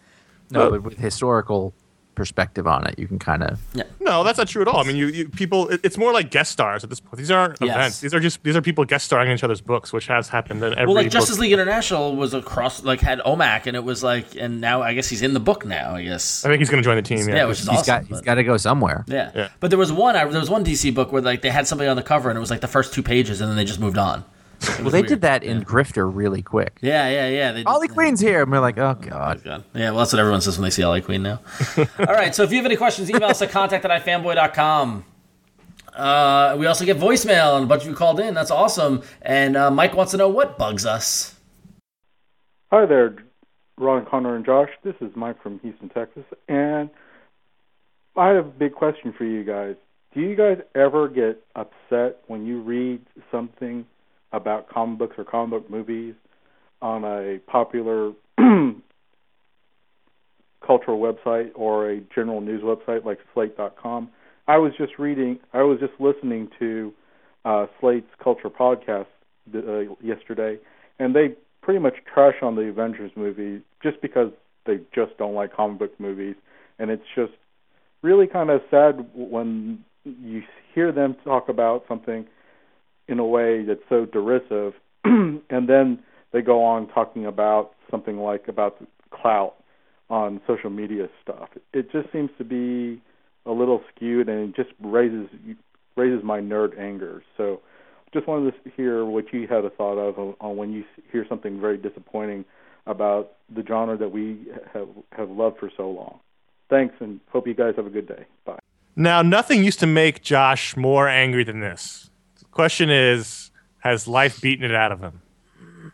no, but with historical perspective on it, you can kind of. no, that's not true at all. I mean, you, you people, it, it's more like guest stars at this point. These aren't Yes. events. These are just these are people guest starring in each other's books, which has happened in every. Well, like book. Justice League International was across, like had OMAC, and it was like, and now I guess he's in the book now. I guess. I think he's going to join the team. Yeah, Yeah, which is He's awesome. got he's but- got to go somewhere. yeah. Yeah. but there was one. I, there was one DC book where like they had somebody on the cover, and it was like the first two pages, and then they just moved on. It Well, they weird. did that in Grifter really quick. Yeah, yeah, yeah. They did- Ollie Queen's here, and we're like, oh god. God. Yeah, well, that's what everyone says when they see Ollie Queen now. All right, so if you have any questions, email us at contact at ifanboy.com. Uh, we also get voicemail, and a bunch of you called in. That's awesome. And uh, Mike wants to know what bugs us. Hi there, Ron, Conor, and Josh. This is Mike from Houston, Texas, and I have a big question for you guys. Do you guys ever get upset when you read something about comic books or comic book movies on a popular cultural website or a general news website like Slate.com? I was just reading, I was just listening to uh, Slate's Culture podcast uh, yesterday, and they pretty much trash on the Avengers movie just because they just don't like comic book movies, and it's just really kind of sad when you hear them talk about something in a way that's so derisive, and then they go on talking about something like about clout on social media stuff. It just seems to be a little skewed, and it just raises raises my nerd anger. So, just wanted to hear what you had a thought of on, when you hear something very disappointing about the genre that we have have loved for so long. Thanks, and hope you guys have a good day. Bye. Now, nothing used to make Josh more angry than this. The question is, has life beaten it out of him?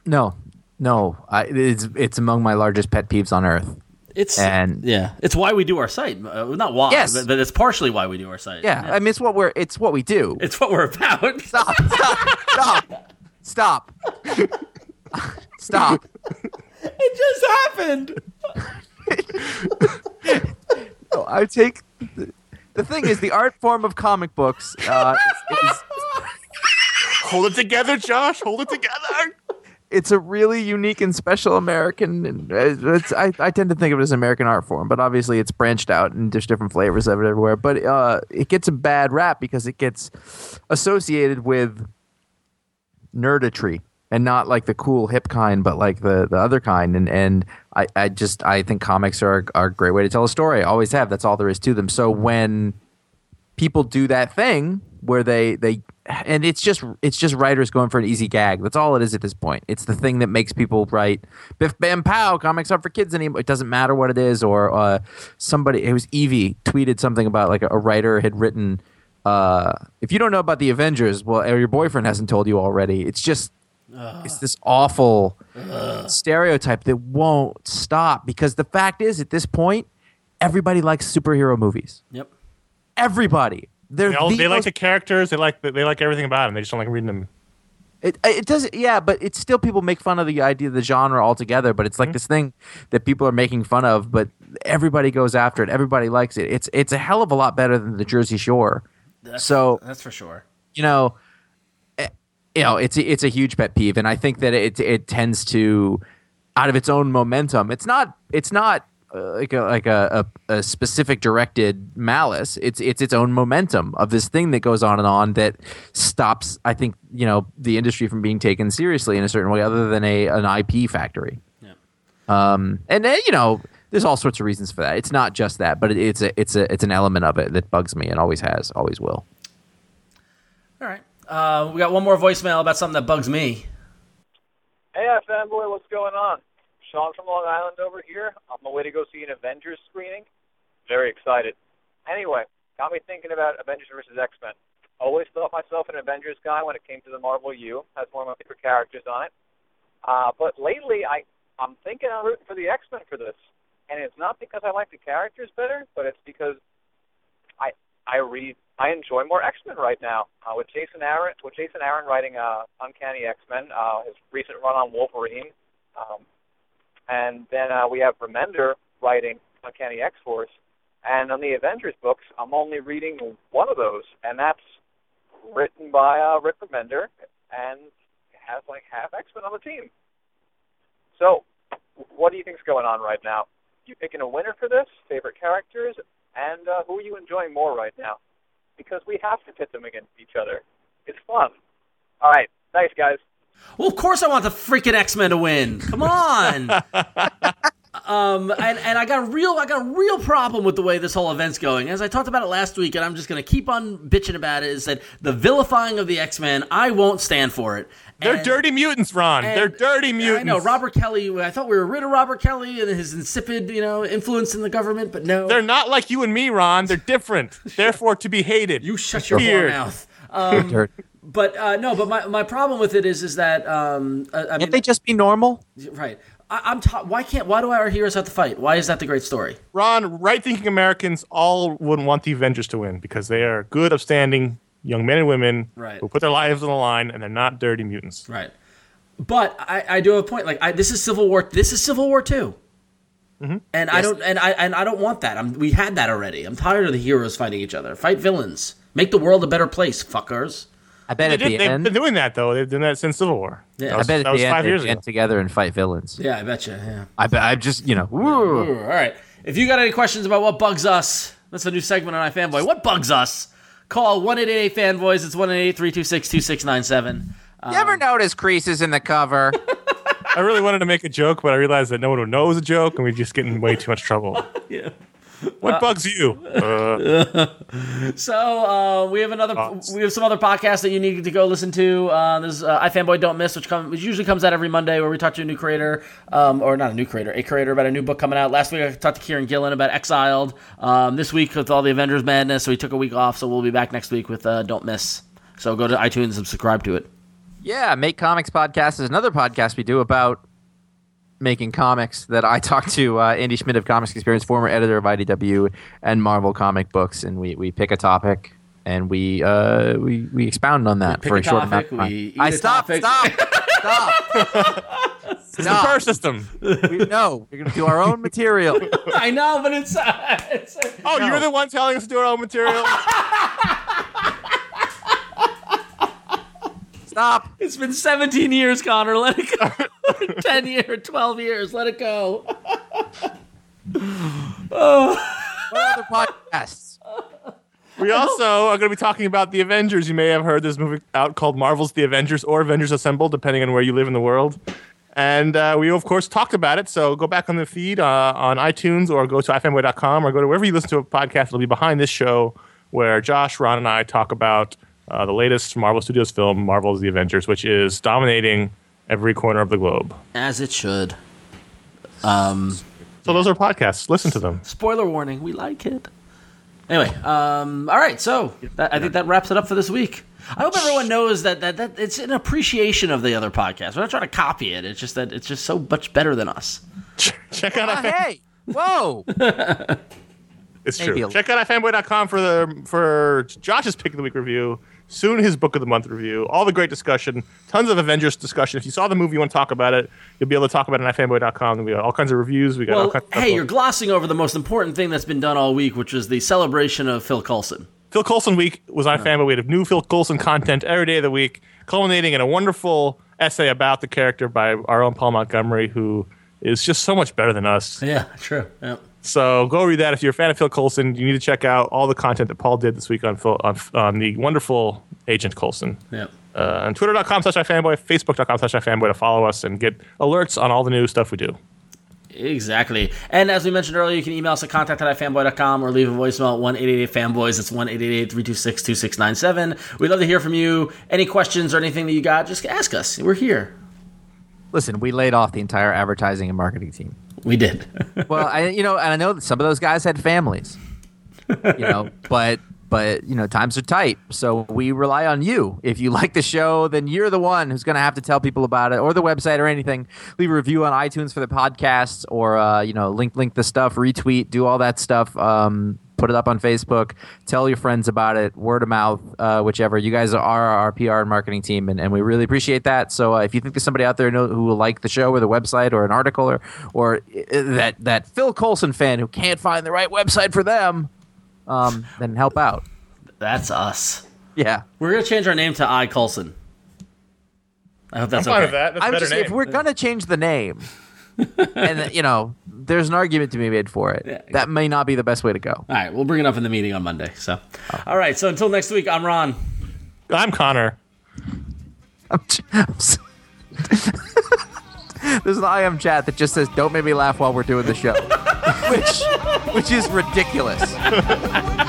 No, no, I, it's it's among my largest pet peeves on earth. It's And- yeah, it's why we do our site. Uh, not why, Yes. but, but it's partially why we do our site. Yeah, I mean, it's what we're it's what we do. it's what we're about. Stop! Stop! Stop! Stop! Stop! it just happened. No, I take the, the thing is the art form of comic books uh, is, is Hold it together, Josh. Hold it together. it's a really unique and special American. I, I tend to think of it as an American art form, but obviously it's branched out and there's different flavors of it everywhere. But uh, it gets a bad rap because it gets associated with nerditry and not like the cool hip kind, but like the, the other kind. And and I, I just I think comics are are a great way to tell a story. I Always have. That's all there is to them. So when people do that thing where they they and it's just it's just writers going for an easy gag. That's all it is at this point. It's the thing that makes people write Biff Bam Pow comics aren't for kids anymore. It doesn't matter what it is. Or uh, somebody it was Evie tweeted something about like a, a writer had written. Uh, if you don't know about the Avengers, well, or your boyfriend hasn't told you already. It's just it's this awful stereotype that won't stop because the fact is at this point everybody likes superhero movies Yep. everybody they're They, all, the they like the characters. They like they like everything about them. They just don't like reading them. it, it does yeah but it's still people make fun of the idea of the genre altogether but it's like this thing that people are making fun of but everybody goes after it everybody likes it it's it's a hell of a lot better than the jersey shore That's, So- that's for sure. you know, eh, you know, it's a, it's a huge pet peeve, and I think that it it tends to, out of its own momentum, it's not it's not uh, like a like a, a, a specific directed malice. It's it's its own momentum of this thing that goes on and on that stops. I think you know the industry from being taken seriously in a certain way, other than a an IP factory. Yeah. Um, and uh, you know, there's all sorts of reasons for that. It's not just that, but it, it's a it's a it's an element of it that bugs me and always has, always will. All right. Uh, we got one more voicemail about something that bugs me. Hey, fanboy, what's going on? Sean from Long Island over here. I'm on my way to go see an Avengers screening. Very excited. Anyway, got me thinking about Avengers versus X Men. Always thought myself an Avengers guy when it came to the Marvel U. Has one of my favorite characters on it. Uh, but lately, I I'm thinking I'm rooting for the X Men for this, and it's not because I like the characters better, but it's because I I read I enjoy more X Men right now. Uh, with Jason Aaron with Jason Aaron writing uh, Uncanny X Men, uh, his recent run on Wolverine, um, and then uh, we have Remender writing Uncanny X Force, and on the Avengers books, I'm only reading one of those, and that's written by uh, Rick Remender, and has like half X Men on the team. So, what do you think's going on right now? You picking a winner for this? Favorite characters? And uh, who are you enjoying more right now? Because we have to pit them against each other. It's fun. All right. Thanks, guys. Well, of course I want the freaking X Men to win. Come on. um, and, and I got a real I got a real problem with the way this whole event's going. As I talked about it last week, and I'm just going to keep on bitching about it. Is that the vilifying of the X Men? I won't stand for it. They're And- dirty mutants, Ron. and- They're dirty mutants. I know Robert Kelly. I thought we were rid of Robert Kelly and his insipid, you know, influence in the government, but no. They're not like you and me, Ron. They're different. Therefore, to be hated. you shut your mouth. Um, Dirt. but uh, no, but my, my problem with it is is that um, I, I mean, Can't they just be normal? Right. I, I'm. Ta- why can't? Why do our heroes have to fight? Why is that the great story? Ron, right-thinking Americans all wouldn't want the Avengers to win because they are good, upstanding young men and women Right. who put their lives on the line, and they're not dirty mutants. Right. But I, I do have a point. Like I, this is Civil War. This is Civil War two. And I don't. And I. And I don't want that. I'm, we had that already. I'm tired of the heroes fighting each other. Fight villains. Make the world a better place, fuckers. I bet They at did, the they've end. been doing that though. They've done that since Civil War. Yeah. that I was, I bet that at was the end five they years get ago. together and fight villains. Yeah, I bet you. Yeah. I bet I'm just you know. woo. Ooh, all right. If you got any questions about what bugs us, that's a new segment on iFanboy. What bugs us? Call one eight eight eight fanboys. It's one eight eight three two six two six nine seven. You ever um, notice creases in the cover? I really wanted to make a joke, but I realized that no one would know it was a joke, and we'd just get in way too much trouble. Yeah. What bugs you? Uh, So uh, we have another. Thoughts? We have some other podcasts that you need to go listen to. Uh, there's uh, iFanboy Don't Miss, which, come, which usually comes out every Monday, where we talk to a new creator, um, or not a new creator, a creator about a new book coming out. Last week I talked to Kieron Gillen about Exiled. Um, this week with all the Avengers madness, so we took a week off. So we'll be back next week with uh, Don't Miss. So go to iTunes and subscribe to it. yeah, Make Comics podcast is another podcast we do about making comics. That I talk to uh, Andy Schmidt of Comics Experience, former editor of IDW and Marvel comic books, and we, we pick a topic and we uh, we we expound on that for a a short topic, amount of time. I eat stop, topic. stop, stop. it's the Stop. PER system. We, no, we're gonna do our own material. I know, but it's. Uh, it's Oh, No. you're the one telling us to do our own material. Stop. it's been 17 years, Conor. Let it go. 10 years, 12 years. Let it go. What other podcasts? We also are going to be talking about the Avengers. You may have heard this movie out called Marvel's The Avengers or Avengers Assemble, depending on where you live in the world. And uh, we, of course, talked about it. So go back on the feed uh, on iTunes or go to ifanboy.com or go to wherever you listen to a podcast. It'll be behind this show where Josh, Ron, and I talk about uh, the latest Marvel Studios film, Marvel's The Avengers, which is dominating every corner of the globe. As it should. Um, So those are podcasts. Listen to them. spoiler warning, we like it. Anyway, um, all right, so that, I think that wraps it up for this week. I hope everyone knows that, that, that it's an appreciation of the other podcast. We're not trying to copy it. It's just that it's just so much better than us. Check out Oh, our hey, whoa! It's Maybe true. a- Check out ifanboy.com for the for Josh's pick of the week review. Soon his book of the month review. All the great discussion. Tons of Avengers discussion. If you saw the movie, you want to talk about it, you'll be able to talk about it on ifanboy.com. We got all kinds of reviews. We got all kinds of hey, you're glossing over the most important thing that's been done all week, which is the celebration of Phil Coulson. Phil Coulson week was on iFanboy. We had new Phil Coulson content every day of the week, culminating in a wonderful essay about the character by our own Paul Montgomery, who is just so much better than us. Yeah, true. Yeah. So go read that if you're a fan of Phil Coulson. You need to check out all the content that Paul did this week on Phil, on, on the wonderful Agent Coulson. Yeah. Uh, on twitter.com slash ifanboy, facebook.com slash ifanboy to follow us and get alerts on all the new stuff we do. Exactly. And as we mentioned earlier, you can email us at contact at ifanboy.com or leave a voicemail at 1 fanboys It's 1 326 2697. We'd love to hear from you. Any questions or anything that you got, just ask us. We're here. Listen, we laid off the entire advertising and marketing team. We did. Well, I you know, and I know that some of those guys had families, you know, but but you know, times are tight, so we rely on you. If you like the show, then you're the one who's going to have to tell people about it, or the website, or anything. Leave a review on iTunes for the podcast, or uh, you know, link link the stuff, retweet, do all that stuff. Um, put it up on Facebook. Tell your friends about it, word of mouth, uh, whichever. You guys are our PR and marketing team, and, and we really appreciate that. So uh, if you think there's somebody out there know, who will like the show or the website or an article or or uh, that that Phil Coulson fan who can't find the right website for them, um, then help out. That's us. Yeah. We're going to change our name to I. Coulson. I hope that's I'm fine okay. with that. That's a I'm better just name. if we're gonna change the name, and you know, there's an argument to be made for it. Yeah. That may not be the best way to go. All right, we'll bring it up in the meeting on Monday. So, oh. all right. So until next week, I'm Ron. I'm Conor. I'm j- I'm so- There's an IM chat that just says, "Don't make me laugh while we're doing the show," which, which is ridiculous.